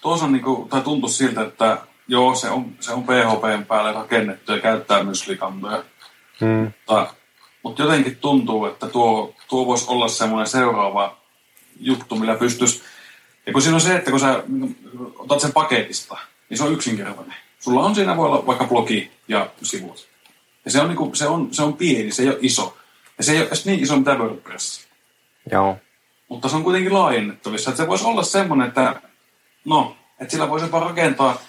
tuossa on niin kuin, tai tuntuu siltä, että joo, se on, se on PHPn päälle rakennettu ja käyttää myös likantoja. Mm. Mutta, mutta jotenkin tuntuu, että tuo, tuo voisi olla semmoinen seuraava juttu, millä pystyisi... Ja kun siinä on se, että kun sä otat sen paketista, niin se on yksinkertainen. Sulla on siinä voi olla vaikka blogi ja sivut. Ja se on, niin kuin, se on, se on pieni, se ei ole iso. Ja se ei ole edes niin iso mitä WordPress. Joo. Mutta se on kuitenkin laajennettavissa. Että se voisi olla semmoinen, että no, että sillä voisi jopa rakentaa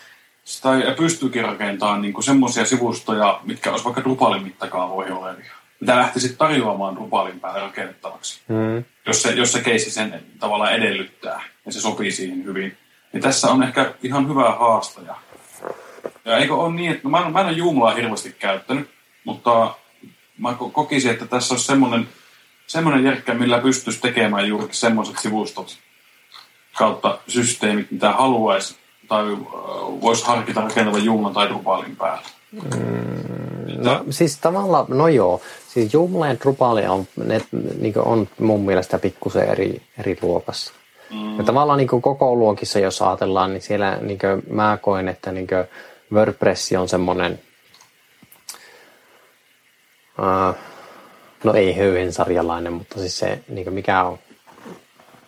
tai pystyykin rakentamaan niin semmoisia sivustoja, mitkä olisi vaikka Drupalin mittakaavoihin olevia. Mitä lähtisi tarjoamaan Drupalin päälle rakennettavaksi. Mm. Jos, se, jos se keissi sen tavallaan edellyttää ja se sopii siihen hyvin. Niin tässä on ehkä ihan hyvä haastaja. Ja eikö ole niin, että no mä, en, mä en ole Joomlaa hirveästi käyttänyt, mutta mä kokisin, että tässä olisi semmoinen, semmoinen järkkä, millä pystyisi tekemään juurikin semmoiset sivustot kautta systeemit, mitä haluaisi tai voisi harkita rakentavan Joomla tai Drupalin päälle. Mm, no siis tavallaan, no joo, siis Joomla ja Drupal on, ne, niin on mun mielestä pikkusen eri, eri luokassa. Mm. Ja tavallaan niin koko luokissa, jos ajatellaan, niin siellä niin mä koen, että niin WordPress on semmoinen, uh, no ei höyhensarjalainen, mutta siis se, niin mikä on,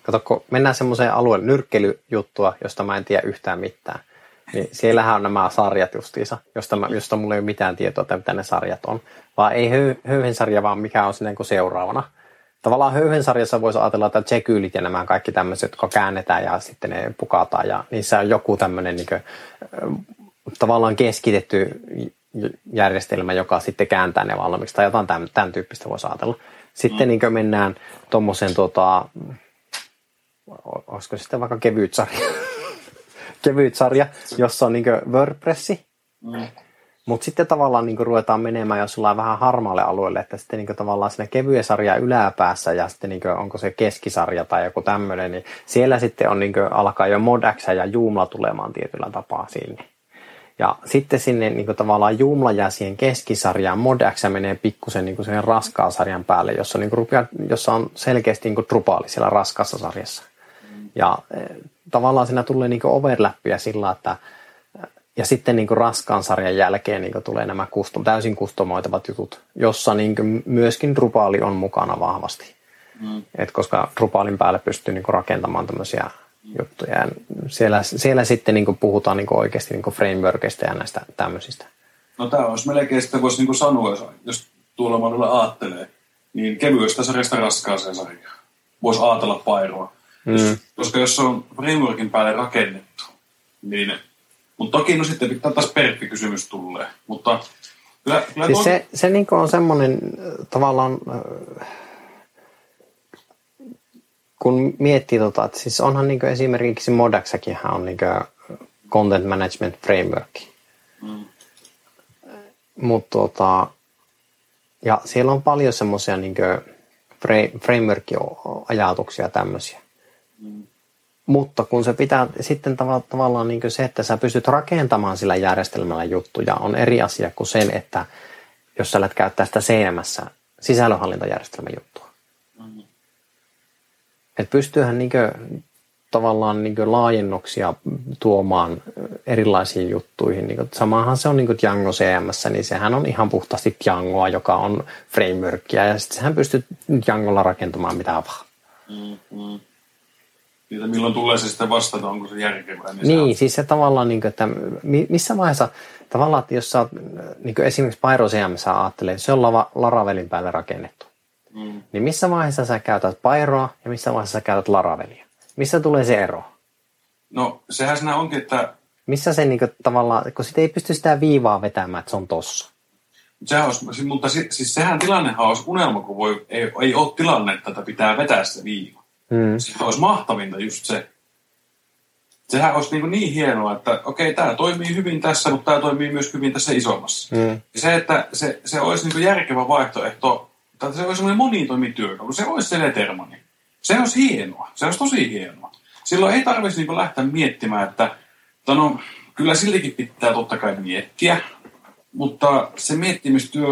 kato, kun mennään semmoiseen alueen nyrkkelyjuttua, josta mä en tiedä yhtään mitään, niin siellähän on nämä sarjat justiinsa, josta, mä, josta mulla ei ole mitään tietoa, että mitä ne sarjat on. Vaan ei höy, höyhensarja, vaan mikä on sinne niin seuraavana. Tavallaan höyhensarjassa voisi ajatella, että tsekyylit ja nämä kaikki tämmöiset, jotka käännetään ja sitten ne pukataan. Ja niissä on joku tämmöinen niin kuin, tavallaan keskitetty järjestelmä, joka sitten kääntää ne valmiiksi tai jotain tämän, tämän tyyppistä voisi ajatella. Sitten mm. niin mennään tuommoisen, tota, olisiko sitten vaikka kevyt sarja, kevyt sarja, jossa on niin WordPressi. Mm. Mutta sitten tavallaan niin ruvetaan menemään, jos sulla on vähän harmaalle alueelle, että sitten niin tavallaan siinä kevyen sarja yläpäässä ja sitten niin onko se keskisarja tai joku tämmöinen, niin siellä sitten on niin alkaa jo ModX ja Joomla tulemaan tietyllä tapaa sinne. Ja sitten sinne niin kuin tavallaan Joomla jää siihen keskisarjaan, ModX menee pikkusen niin kuin raskaan sarjan päälle, jossa, niin kuin jossa on selkeästi niin kuin Drupali siellä raskassa sarjassa. Ja e, tavallaan siinä tulee niin overlappia sillä, että ja sitten niin raskaan sarjan jälkeen niin tulee nämä kustom, täysin kustomoitavat jutut, jossa niin myöskin Drupali on mukana vahvasti. Mm. Et koska Drupalin päälle pystyy niin rakentamaan tämmöisiä juttuja. Ja siellä, siellä sitten niin puhutaan niin oikeasti niin frameworkista ja näistä tämmöisistä. No tämä olisi melkein sitten voisi niin sanoa, jos tuolla maailmalla ajattelee, niin kevyestä sarjasta raskaaseen sarjaan. Voisi ajatella pairoa. Mm. Koska jos se on frameworkin päälle rakennettu, niin mutta toki no sitten pitää taas perkki-kysymys tulee. Mutta kyllä, kyllä siis se, se niin on semmoinen tavallaan, kun miettii tota, että siis onhan niin esimerkiksi Modaxakin on niin content management framework. Mm. Mutta tota, ja siellä on paljon semmoisia niin framework-ajatuksia tämmöisiä. Mm. Mutta kun se pitää sitten tav- tavallaan niin se, että sä pystyt rakentamaan sillä järjestelmällä juttuja, on eri asia kuin sen, että jos sä lähdet käyttää sitä CMS, sisällönhallintajärjestelmän juttua. Mm-hmm. Että pystyyhän niin kuin, tavallaan niin laajennuksia tuomaan erilaisiin juttuihin. Niin kuin, samahan se on niin Django CMS, niin sehän on ihan puhtaasti Djangoa, joka on frameworkia, ja sitten sehän pystyy Djangolla rakentamaan mitä vaan. Mm-hmm niitä milloin tulee se sitten vastata, onko se järkevää. Niin, niin se siis se tavallaan, niin kuin, että missä vaiheessa, tavallaan, että jos sä oot, niin kuin esimerkiksi Pyro CMS ajattelee, se on lava, Laravelin päälle rakennettu. Mm. Niin missä vaiheessa sä käytät Pyroa ja missä vaiheessa sä käytät Laravelia? Missä tulee se ero? No, sehän siinä onkin, että... Missä se niin kuin, tavallaan, kun sitä ei pysty sitä viivaa vetämään, että se on tossa. Sehän olisi, mutta siis sehän tilannehan olisi unelma, kun voi, ei, ei ole tilanne, että pitää vetää se viiva. Mm. Sehän olisi mahtavinta just se. Sehän olisi niin, niin hienoa, että okei, tämä toimii hyvin tässä, mutta tämä toimii myös hyvin tässä isommassa. Mm. Ja se, että se, se olisi niin järkevä vaihtoehto, tai se olisi semmoinen monitoimityökalu, se olisi se Lettermani. Se olisi hienoa, se olisi tosi hienoa. Silloin ei tarvitsisi niin lähteä miettimään, että no, kyllä siltikin pitää totta kai miettiä, mutta se miettimistyö,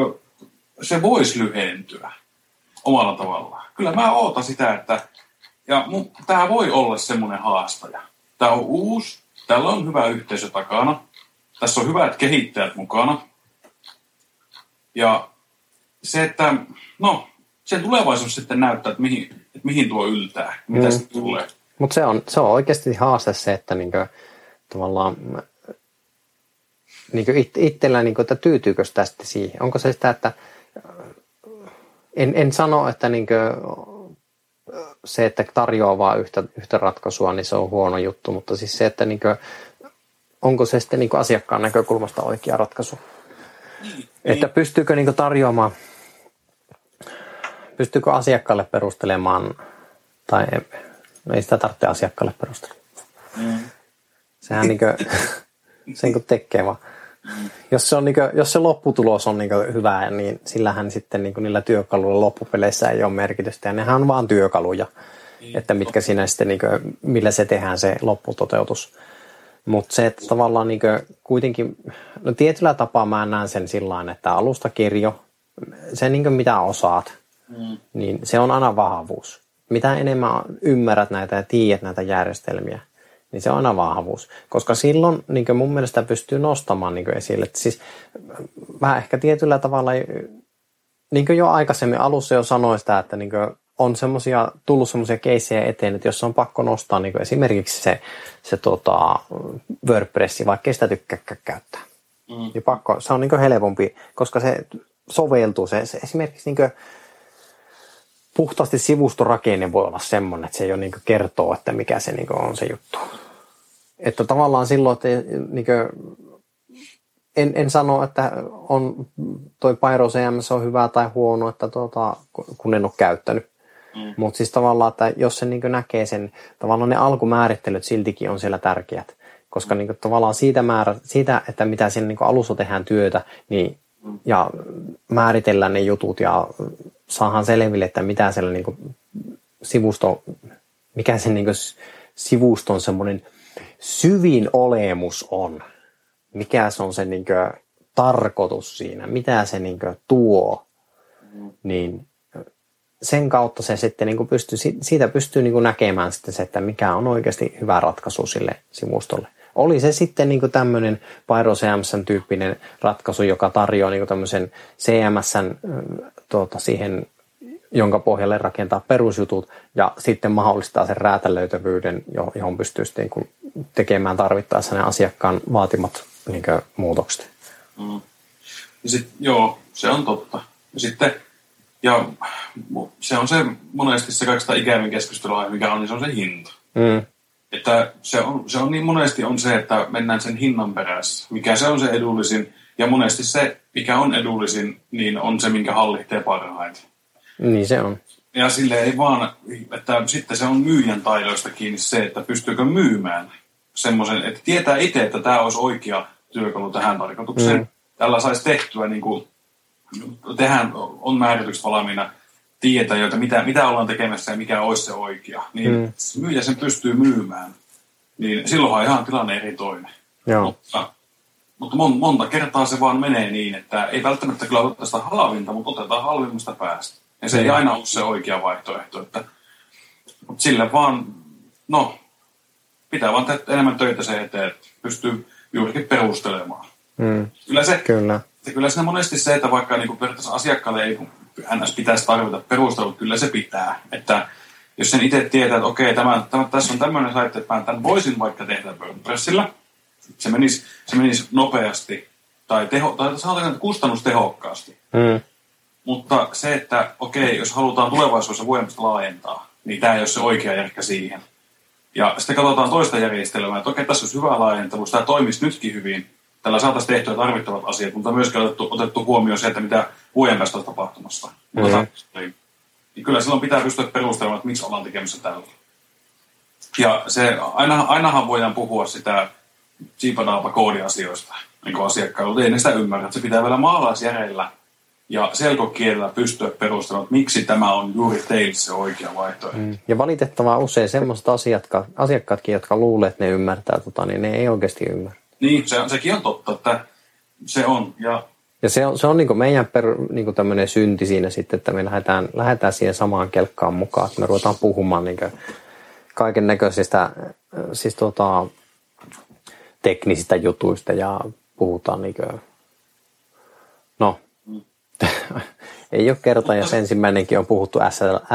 se voisi lyhentyä omalla tavallaan. Kyllä mä ootan sitä, että ja tämä voi olla semmoinen haastaja. Tämä on uusi, tällä on hyvä yhteisö takana, tässä on hyvät kehittäjät mukana. Ja se, että no, sen tulevaisuus sitten näyttää, että mihin, että mihin tuo yltää, mitä mm. se tulee. Mutta se on, se on oikeasti haaste se, että niinku, tavallaan niinku it, itsellä, niinku, että tyytyykö tästä siihen. Onko se sitä, että en, en sano, että niinku, se, että tarjoaa vain yhtä, yhtä ratkaisua, niin se on huono juttu, mutta siis se, että niin kuin, onko se sitten niin kuin asiakkaan näkökulmasta oikea ratkaisu. Niin. Että pystyykö niin kuin tarjoamaan, pystyykö asiakkaalle perustelemaan, tai no ei sitä tarvitse asiakkaalle perustella. Mm. Sehän niin kuin, sen kun tekee vaan. Jos se, on niin kuin, jos se lopputulos on niin hyvä, niin sillähän sitten niin niillä työkaluilla loppupeleissä ei ole merkitystä. Ja nehän on vaan työkaluja, niin, että mitkä siinä sitten, niin kuin, millä se tehdään se lopputoteutus. Mutta se, että tavallaan niin kuitenkin, no tietyllä tapaa mä näen sen sillä että alustakirjo, se niin mitä osaat, mm. niin se on aina vahvuus. Mitä enemmän ymmärrät näitä ja tiedät näitä järjestelmiä, niin se on aina vahvuus. Koska silloin niin mun mielestä pystyy nostamaan niin esille. Että siis vähän ehkä tietyllä tavalla, niin kuin jo aikaisemmin alussa jo sanoin sitä, että niin on semmosia, tullut semmoisia keissejä eteen, että jos on pakko nostaa niin esimerkiksi se, se tota, WordPress, vaikka ei sitä tykkää käyttää. Mm. Niin pakko, se on niin helpompi, koska se soveltuu. Se, se esimerkiksi niin puhtaasti sivustorakenne voi olla semmoinen, että se jo niin kertoo, että mikä se niin on se juttu. Että tavallaan silloin, että niin kuin, en, en sano, että on toi Pyro CMS on hyvä tai huono, että tuota, kun en ole käyttänyt. Mm. Mutta siis tavallaan, että jos se niin näkee sen, tavallaan ne alkumäärittelyt siltikin on siellä tärkeät. Koska niin kuin, tavallaan siitä, määrä, siitä, että mitä siinä niin alussa tehdään työtä, niin, ja määritellään ne jutut ja saahan selville, että mitä siellä niin kuin, sivusto, mikä sen niin kuin, sivuston semmoinen syvin olemus on. Mikä se on se niin kuin, tarkoitus siinä, mitä se niin kuin, tuo. Niin sen kautta se sitten niin kuin pystyy, siitä pystyy niin kuin näkemään sitten se, että mikä on oikeasti hyvä ratkaisu sille sivustolle. Oli se sitten niin tämmöinen Pyro CMS-tyyppinen ratkaisu, joka tarjoaa niin tämmöisen CMSn tuota, siihen, jonka pohjalle rakentaa perusjutut ja sitten mahdollistaa sen räätälöitävyyden, johon pystyy sitten niin tekemään tarvittaessa ne asiakkaan vaatimat niin muutokset. Mm. Ja sit, joo, se on totta. Ja sitten ja se on se monesti se kaikista ikävin keskustelu, mikä on, niin se on se hinta. Mm. Että se on, se on niin monesti on se, että mennään sen hinnan perässä. Mikä se on se edullisin. Ja monesti se, mikä on edullisin, niin on se, minkä hallitsee parhaiten. Niin se on. Ja sille ei vaan, että sitten se on myyjän taidoista kiinni se, että pystyykö myymään semmoisen, että tietää itse, että tämä olisi oikea työkalu tähän tarkoitukseen. Mm. Tällä saisi tehtyä niin kuin tehdään, on määritykset valmiina, tietää joita, mitä, mitä ollaan tekemässä ja mikä olisi se oikea, niin mm. myyjä sen pystyy myymään. Niin silloinhan ihan tilanne eri toinen. Joo. Mutta, mutta mon, monta kertaa se vaan menee niin, että ei välttämättä kyllä oteta sitä halvinta, mutta otetaan halvimmasta päästä. Ja se ei aina ole se oikea vaihtoehto. Että, mutta sillä vaan, no, pitää vaan tehdä enemmän töitä se eteen, että pystyy juurikin perustelemaan. Mm. Kyllä se, kyllä että kyllä siinä monesti se, että vaikka niin periaatteessa asiakkaalle ei NS pitäisi tarjota perustelut, kyllä se pitää. Että jos sen itse tietää, että okei, tämä, tämä, tässä on tämmöinen saitte, että tämän voisin vaikka tehdä WordPressillä, se menisi, se menisi nopeasti tai, teho, tai kustannustehokkaasti. Mm. Mutta se, että okei, jos halutaan tulevaisuudessa voimasta laajentaa, niin tämä ei ole se oikea järkkä siihen. Ja sitten katsotaan toista järjestelmää, että okei, tässä olisi hyvä laajentelu, tämä toimisi nytkin hyvin, tällä saataisiin tehtyä tarvittavat asiat, mutta myöskin otettu, otettu huomioon se, että mitä vuoden päästä on tapahtumassa. Mm-hmm. Niin kyllä silloin pitää pystyä perustelemaan, että miksi ollaan tekemässä tällä. Ja se, aina, ainahan voidaan puhua sitä siipadaapa koodiasioista niin asiakkaille, mutta ei ne sitä ymmärrä. Se pitää vielä maalaisjärjellä ja selkokielellä pystyä perustelemaan, että miksi tämä on juuri teille se oikea vaihtoehto. Mm. Ja valitettavaa usein semmoiset asiakkaat, asiakkaatkin, jotka luulee, että ne ymmärtää, tota, niin ne ei oikeasti ymmärrä. Niin, se, sekin on totta, että se on. Ja, ja se on, se on niin meidän per, niin tämmöinen synti siinä sitten, että me lähdetään, lähdetään siihen samaan kelkkaan mukaan, että me ruvetaan puhumaan niin kaiken näköisistä siis tota, teknisistä jutuista ja puhutaan niin kuin. Ei ole kerta, jos ensimmäinenkin on puhuttu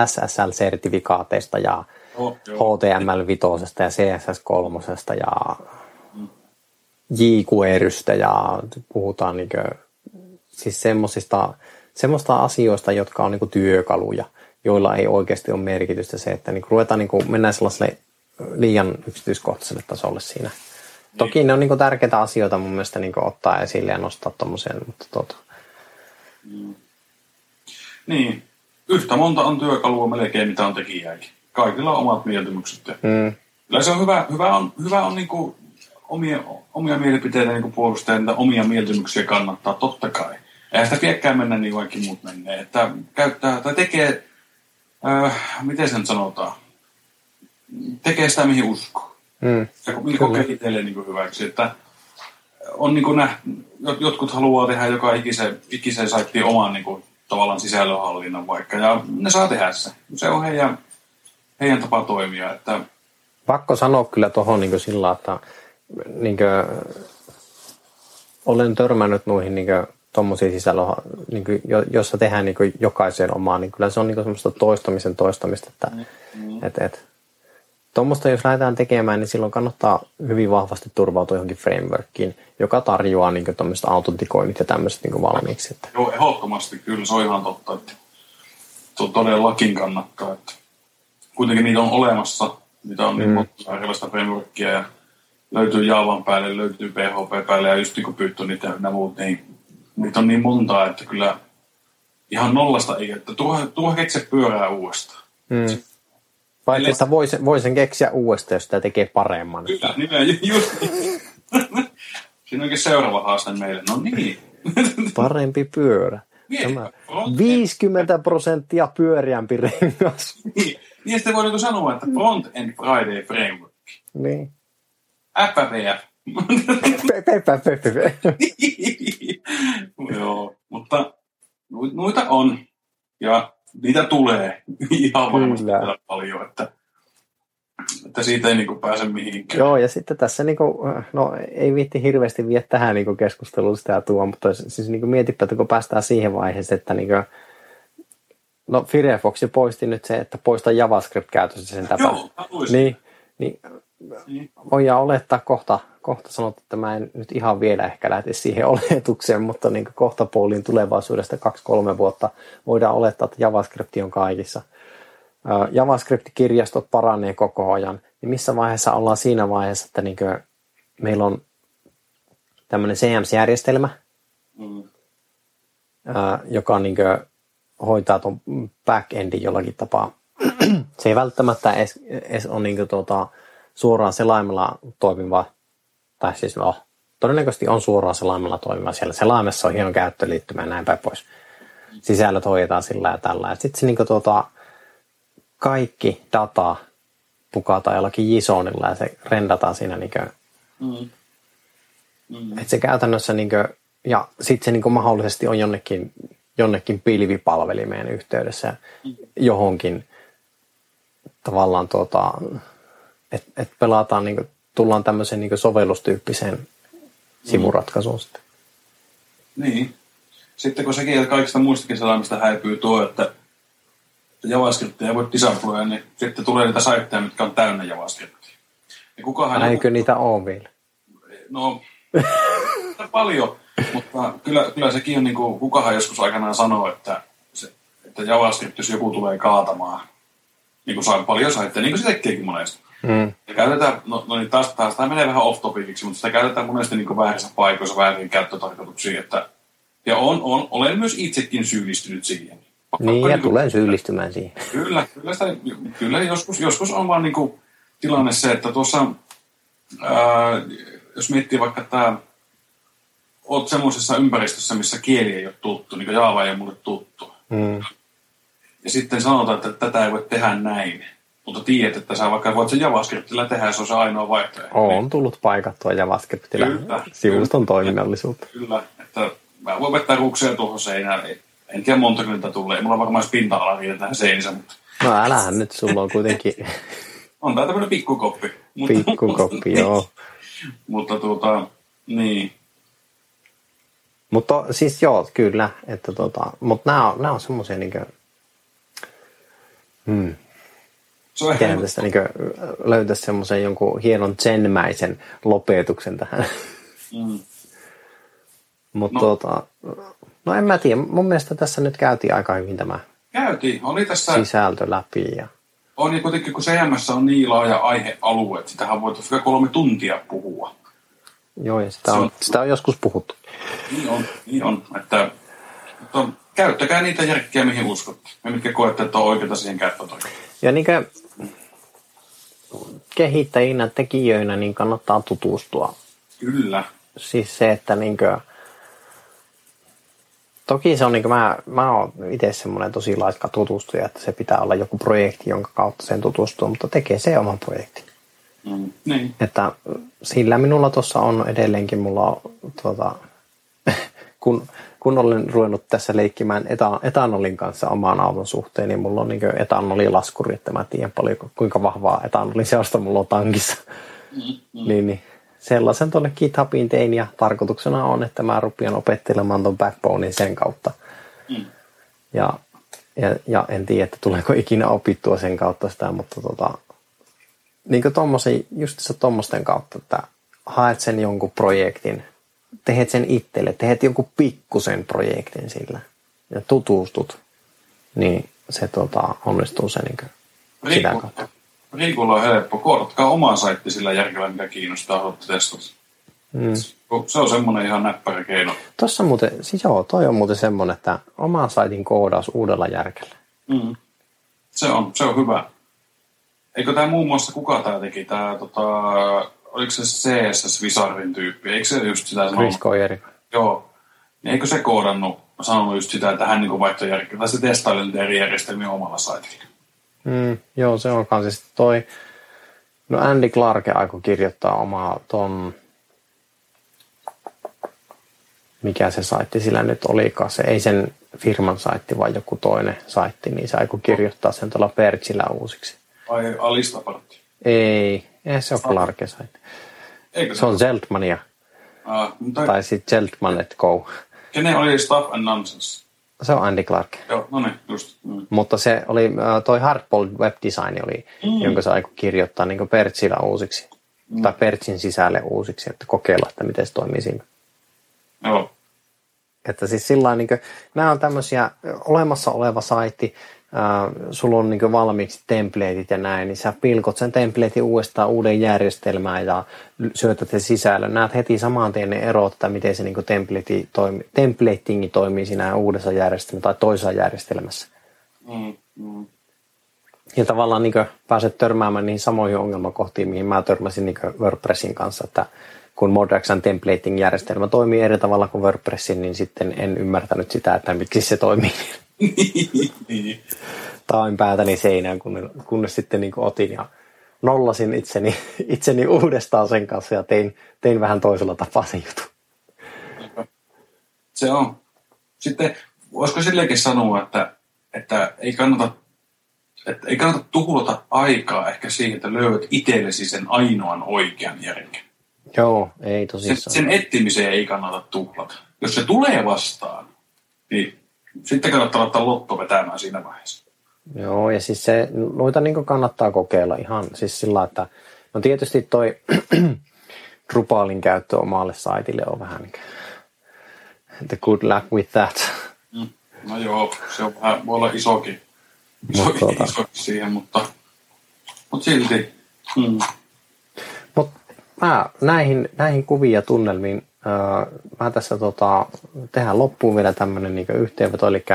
SSL-sertifikaateista ja oh, HTML5 ja CSS3 ja jQuerystä ja puhutaan niin kuin, siis semmoisista, semmoista asioista, jotka on niin työkaluja, joilla ei oikeasti ole merkitystä se, että niin ruvetaan niin kuin, mennään sellaiselle liian yksityiskohtaiselle tasolle siinä. Niin. Toki ne on niin tärkeitä asioita mun mielestä niin ottaa esille ja nostaa tuommoisen, mutta tota. Mm. Niin, yhtä monta on työkalua melkein, mitä on tekijääkin. Kaikilla on omat mieltymykset. Mm. Kyllä se on hyvä, hyvä on, hyvä on niin kuin omia, omia mielipiteitä niin puolustajia, omia mieltymyksiä kannattaa, totta kai. Eihän sitä piekkää mennä niin vaikka muut menee. Että käyttää, tai tekee, äh, miten sen sanotaan, tekee sitä mihin uskoo. Mm. Ja kokee itselleen niin hyväksi. Että on niin nähty, jotkut haluaa tehdä joka ikisen, ikisen saittiin oman niin kuin, tavallaan sisällönhallinnan vaikka, ja ne saa tehdä se. Se on heidän, heidän tapa toimia. Että... Pakko sanoa kyllä tuohon niin sillä, että niin kuin, olen törmännyt noihin niin tuommoisiin sisällö, niin kuin, jossa tehdään niin kuin, jokaiseen omaan, niin kyllä se on niin kuin, semmoista toistamisen toistamista, että mm. et, et, tuommoista jos lähdetään tekemään, niin silloin kannattaa hyvin vahvasti turvautua johonkin frameworkiin, joka tarjoaa niin tuommoista autentikoinnit ja tämmöiset niin valmiiksi. Että. Joo, ehdottomasti kyllä, se on ihan totta, että todellakin kannattaa. Että kuitenkin niitä on olemassa, niitä on niin mm. monta erilaista frameworkia ja löytyy Jaavan päälle, löytyy PHP päälle ja just niin kuin niitä ja muut, niin niitä on niin montaa, että kyllä ihan nollasta ei, että tuo, tuo keksiä pyörää uudestaan. Mm. Paitsi, että voi sen, voi sen keksiä uudestaan, jos sitä tekee paremman. Kyllä, niin, just niin. Siinä onkin seuraava haaste meille. No niin. Parempi pyörä. Tämä 50 prosenttia pyöriämpi rengas. Niin, niin sitten voi niinku sanoa, että Front End Friday Framework. Niin. Pepe. Joo, mutta noita on. Ja niitä tulee ihan varmasti Kyllä. paljon, että, että siitä ei niinku pääse mihinkään. Joo, ja sitten tässä, niinku, no ei viitti hirveästi vie tähän niinku keskusteluun sitä tuo, mutta siis niinku mietipä, että kun päästään siihen vaiheeseen, että niinku, no Firefox poisti nyt se, että poista JavaScript käytöstä sen täpä. Joo, haluaisin. Niin, niin Niin. voidaan olettaa kohta, kohta sanot, että mä en nyt ihan vielä ehkä lähde siihen oletukseen, mutta niin kohta puoliin tulevaisuudesta 2-3 vuotta voidaan olettaa, että JavaScript on kaikissa. JavaScript-kirjastot paranee koko ajan. Niin missä vaiheessa ollaan siinä vaiheessa, että niin meillä on tämmöinen CMS-järjestelmä, Mm. joka niin hoitaa tuon backendin jollakin tapaa. Se ei välttämättä edes, edes ole niin tuota, suoraan selaimella toimiva, tai siis no, todennäköisesti on suoraan selaimella toimiva. Siellä selaimessa on hieno käyttöliittymä ja näin päin pois. Sisällöt hoidetaan sillä ja tällä. Sitten se niin tuota, kaikki data pukataan jollakin JSONilla ja se rendataan siinä niin kuin, Mm. Mm. että se käytännössä niin kuin, ja sitten se niin kuin mahdollisesti on jonnekin, jonnekin pilvipalvelimeen yhteydessä johonkin tavallaan tuota, että et pelataan, niin kuin, tullaan tämmöiseen niin sovellustyyppiseen sivuratkaisuun sitten. Niin. Sitten kun sekin, että kaikista muistakin selaimista häipyy tuo, että JavaScriptia ei voi disabloida, niin sitten tulee niitä saitteja, mitkä on täynnä JavaScriptia. Ja kukahan... Eikö niitä ole vielä? No, paljon, mutta kyllä, kyllä sekin on, niin kuin, kukahan joskus aikanaan sanoo, että, se, että JavaScript, jos joku tulee kaatamaan, niin kuin saa paljon saitteja, niin kuin se tekeekin monesti. Mm. Ja käytetään, no, no niin taas, taas tämä menee vähän off topiciksi, mutta sitä käytetään monesti niin väärissä paikoissa väärin käyttötarkoituksiin, että ja on, on, olen myös itsekin syyllistynyt siihen. Niin, ja Niin kuin- tulen syyllistymään siihen. Kyllä, kyllä, sitä, kyllä joskus, joskus on vaan niinku tilanne se, että tuossa, ää, jos miettii vaikka tämä, oot semmoisessa ympäristössä, missä kieli ei ole tuttu, niin kuin Java ei ole mulle tuttu. Mm. Ja sitten sanotaan, että tätä ei voi tehdä näin. Mutta tiedät, että sä vaikka voit sen JavaScriptilla tehdä, se on se ainoa vaihtoehto. On tullut paikattua JavaScriptillä Kyllä, sivuston kyllä. toiminnallisuutta. Kyllä, että mä voin vetää ruksia tuohon seinään. Ei- En tiedä monta niitä tulee. Ei mulla varmaan pinta-ala riitä tähän seinissä, mutta No älähän nyt, sulla on kuitenkin on tää tämmönen pikkukoppi. Mutta, pikkukoppi, joo. Mutta tuota, niin. Mutta siis joo, kyllä. Että tota, mutta nämä on, on semmoisia niin kuin, hmm, Miten tästä niin löytäisi semmoisen jonkun hienon zenmäisen lopetuksen tähän. Mm. Mutta No. tota, no en mä tiedä, mun mielestä tässä nyt käytiin aika hyvin tämä Käytiin. Oli tässä, sisältö läpi. Ja, on niin kuitenkin kun CMS on niin laaja aihealue, että sitähän voitaisiin vielä kolme tuntia puhua. joo, ja sitä on, on- sitä on joskus puhuttu. Niin on, niin on. Että, mutta käyttäkää niitä järkkiä, mihin uskotte. Ja mitkä koette, että on oikeita siihen käyttötarkoitukseen. Ja niin kehittäjinä, tekijöinä, niin kannattaa tutustua Kyllä. siis se, että niinkö, toki se on niinkö, mä, mä oon itse semmoinen tosi laiska tutustuja, että se pitää olla joku projekti, jonka kautta sen tutustuu, mutta tekee se oman projektin. Mm. Niin. Että sillä minulla tuossa on edelleenkin, mulla on tuota, kun, kun olen ruvennut tässä leikkimään eta, etanolin kanssa oman auton suhteen, niin mulla on niin etanolilaskuri, että mä tiedän paljon, kuinka vahvaa etanolin seosta mulla on tankissa. Mm. Mm. Niin, niin sellaisen tuonne GitHubiin tein ja tarkoituksena on, että mä rupean opettelemaan ton backbonein sen kautta. Mm. Ja, ja, ja en tiedä, että tuleeko ikinä opittua sen kautta sitä, mutta tota, niin kuin tommosen, just se tommosten kautta, että haet sen jonkun projektin, teet sen itselle, teet jonkun pikkusen projektin sillä ja tutustut, niin se tota, onnistuu se niin kuin sitä kautta. Riikulla on helppo. Koodatkaa oma saitti sillä järkellä, mikä kiinnostaa, haluatte testata. Mm. Se on semmoinen ihan näppärä keino. Tuossa muuten, siis joo, toi on muuten semmoinen, että oman saitin koodaus uudella järkellä. Mm. Se, on, se on hyvä. Eikö tämä muun muassa, kuka tämä teki, tämä tota, oliko se CSS Wizardin tyyppi, eikö se just sitä Chris sanonut? Coyeri. Joo. Niin eikö se koodannut, sanonut just sitä, että hän niin vaihtoi järjestelmää, tai se testaili niitä eri järjestelmiä omalla saitilla. Mm, joo, se on kanssa sitten toi... No Andy Clarke aikoi kirjoittaa omaa ton... Mikä se saitti sillä nyt olikaan? Se ei sen firman saitti, vaan joku toinen saitti, niin se aikoi kirjoittaa sen tuolla Perchillä uusiksi. Vai Alistapartti? Ei, ei se ole Clarke saitti. Eikö Se on Zeltmania, Ah, mutta tai sitten Zeltman.co. kenen oli Stuff and Nonsense? Se on Andy Clarke. Joo, no niin, just. Mm. Mutta se oli, äh, toi Hardboiled Web Design oli, Mm. jonka se aikoi kirjoittaa niin Perchillä uusiksi. Mm. Tai Perchin sisälle uusiksi, että kokeilla, että miten se toimii siinä. Joo. Että siis sillä niin kuin, nämä on tämmöisiä olemassa oleva saitti, äh, sulla on niin valmiiksi templateit ja näin, niin sä pilkot sen templatein uudestaan uuden järjestelmään ja syötät sen sisällön. Näet heti saman tien ne erot, että miten se niin template toimi, templatingi toimii siinä uudessa järjestelmässä tai toisessa järjestelmässä. Mm, mm. Ja tavallaan niin pääset törmäämään niihin samoihin ongelmakohtiin, mihin mä törmäsin niin WordPressin kanssa, että kun Modaxan templating-järjestelmä toimii eri tavalla kuin WordPressin, niin sitten en ymmärtänyt sitä, että miksi se toimii. Niin. Tain päätäni seinään, kunnes, kunnes sitten niin otin ja nollasin itseni, itseni uudestaan sen kanssa ja tein, tein vähän toisella tapaa sen jutun. Se on. Sitten voisiko silleenkin sanoa, että, että ei kannata että ei kannata tuhlata aikaa ehkä siihen, että löydät itsellesi sen ainoan oikean järjen. Joo, ei Sen, tosissaan. sen etsimiseen ei kannata tuhlata. Jos se tulee vastaan, niin sitten kannattaa ottaa lotto vetämään siinä vaiheessa. Joo, ja siis se, noita niin kannattaa kokeilla ihan siis sillä, että no tietysti toi Drupalin käyttö omalle saitille on vähän niin että good luck with that. Mm. No joo, se on vähän, voi olla isokin, Mut isokin, tuota- isokin siihen, mutta, mutta silti. Mm. Mutta mä näihin, näihin kuviin ja tunnelmiin, mä tässä tota, tehdään loppuun vielä tämmöinen niin yhteenveto, eli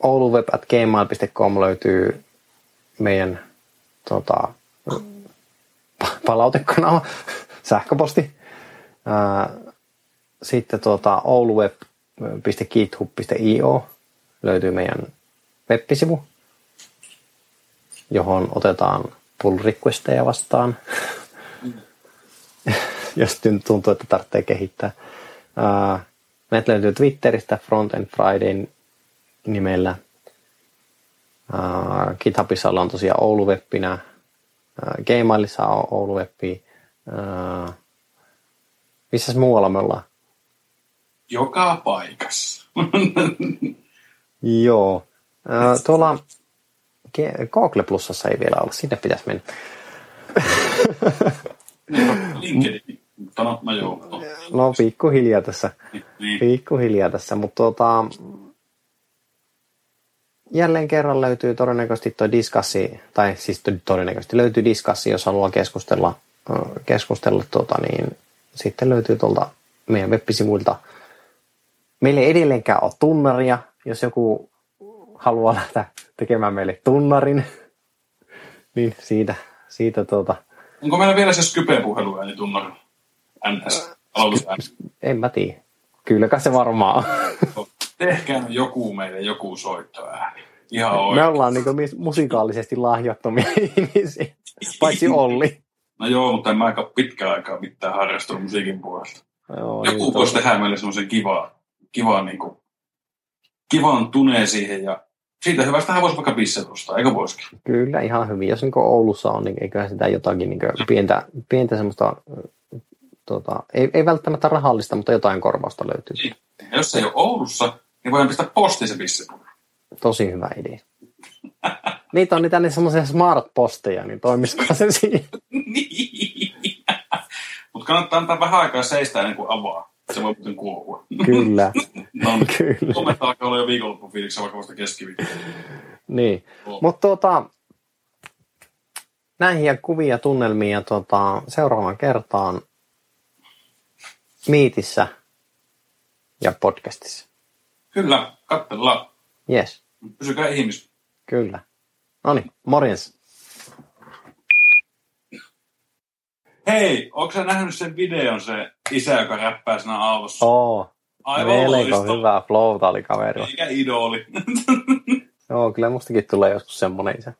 ouluweb.gmail.com löytyy meidän tota, pa- palautekanava, sähköposti. Ää, sitten tota, ouluweb.github.io löytyy meidän web-sivu, johon otetaan pull requesteja vastaan, jos tuntuu, että tarvitsee kehittää. Ää, Meitä löytyy Twitteristä Front End Fridayn nimellä. Ää, GitHubissa ollaan tosiaan Ouluwebbinä. Ää, Gmailissa on Ouluwebbi. Ää, Missäs muualla me ollaan? Joka paikassa. Joo. Ää, tuolla Google Plusassa ei vielä olla. Sinne pitäisi mennä. LinkedIn. Mutta no, no joo. No, No pikkuhiljaa tässä. niin, niin. Pikkuhiljaa tässä, mutta tuota, jälleen kerran löytyy todennäköisesti tuo diskassi, tai siis todennäköisesti löytyy diskassi, jos haluaa keskustella, keskustella tuota, niin sitten löytyy tuolta meidän web-sivuilta. Meillä ei edelleenkään ole tunnaria, jos joku haluaa lähteä tekemään meille tunnarin, niin siitä, siitä tuota, Onko meillä vielä se Skype-puhelu ääni tunnari? NS. En mä tiedä. Kyllä se varmaan on. Tehkää nyt joku meille joku soittoääni. Ihan Me oikein. ollaan niin musikaalisesti lahjattomia ihmisiä, paitsi Olli. No joo, mutta en mä aika pitkään aikaa mitään harrastanut musiikin puolesta. Joo, Joku niin voisi tehdä meille semmoisen kiva, kiva niin kuin, kivan tuneen siihen ja siitä hyvästähän voisi vaikka bisset ostaa, eikö voisikin? Kyllä, ihan hyvin. Jos niin Oulussa on, niin eiköhän sitä jotakin niin pientä, pientä semmoista, tota, ei, ei välttämättä rahallista, mutta jotain korvausta löytyy. Ja jos se ei ole Oulussa, niin voidaan pistää postiin se bisse. Tosi hyvä idea. Niitä on niitä niin semmoisia smart-posteja, niin toimisiko se siinä? Mutta kannattaa antaa vähän aikaa seistä ennen kuin avaa. Se voi muuten kuohua. Kyllä, No, kyllä. Suomessa alkaa olla jo viikonloppufiiliksessä vaikka vasta keskiviikko. Niin. Joo. Mutta tuota, näihin kuvia tunnelmia ja tuota, seuraavaan kertaan Miitissä ja podcastissa. Kyllä, katsellaan. Yes, Pysykää ihmis. kyllä. No niin, morjens. Hei, onko sä nähnyt sen videon, se isä, joka räppää siinä aallossa? Oo. Aivan loistava. hyvää flowta oli kaverilla. Eikä idoli. Joo, kyllä mustakin tulee joskus semmonen isä.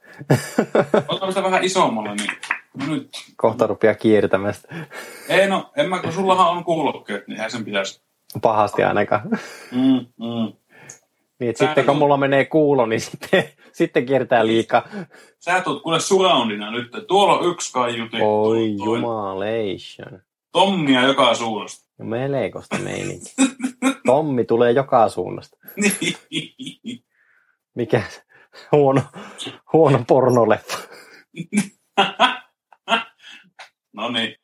Otan sitä vähän isommalle, niin nyt. Kohta rupeaa kiertämästä. Ei no, en mä, kun sullahan on kuulokkeet, niin eihän sen pitäisi. Pahasti ainakaan. Mm, mm. Niin, että sitten kun mulla menee kuulo, niin sitten, sitten kiertää liikaa. Sä tulet kuule surroundina nyt. Tuolla on yksi kaiuti. Oi jumalation. Tommia joka suunnasta. No Melekosta meininki. Tommi tulee joka suunnasta. Mikä se? huono, huono pornoleffa. no niin.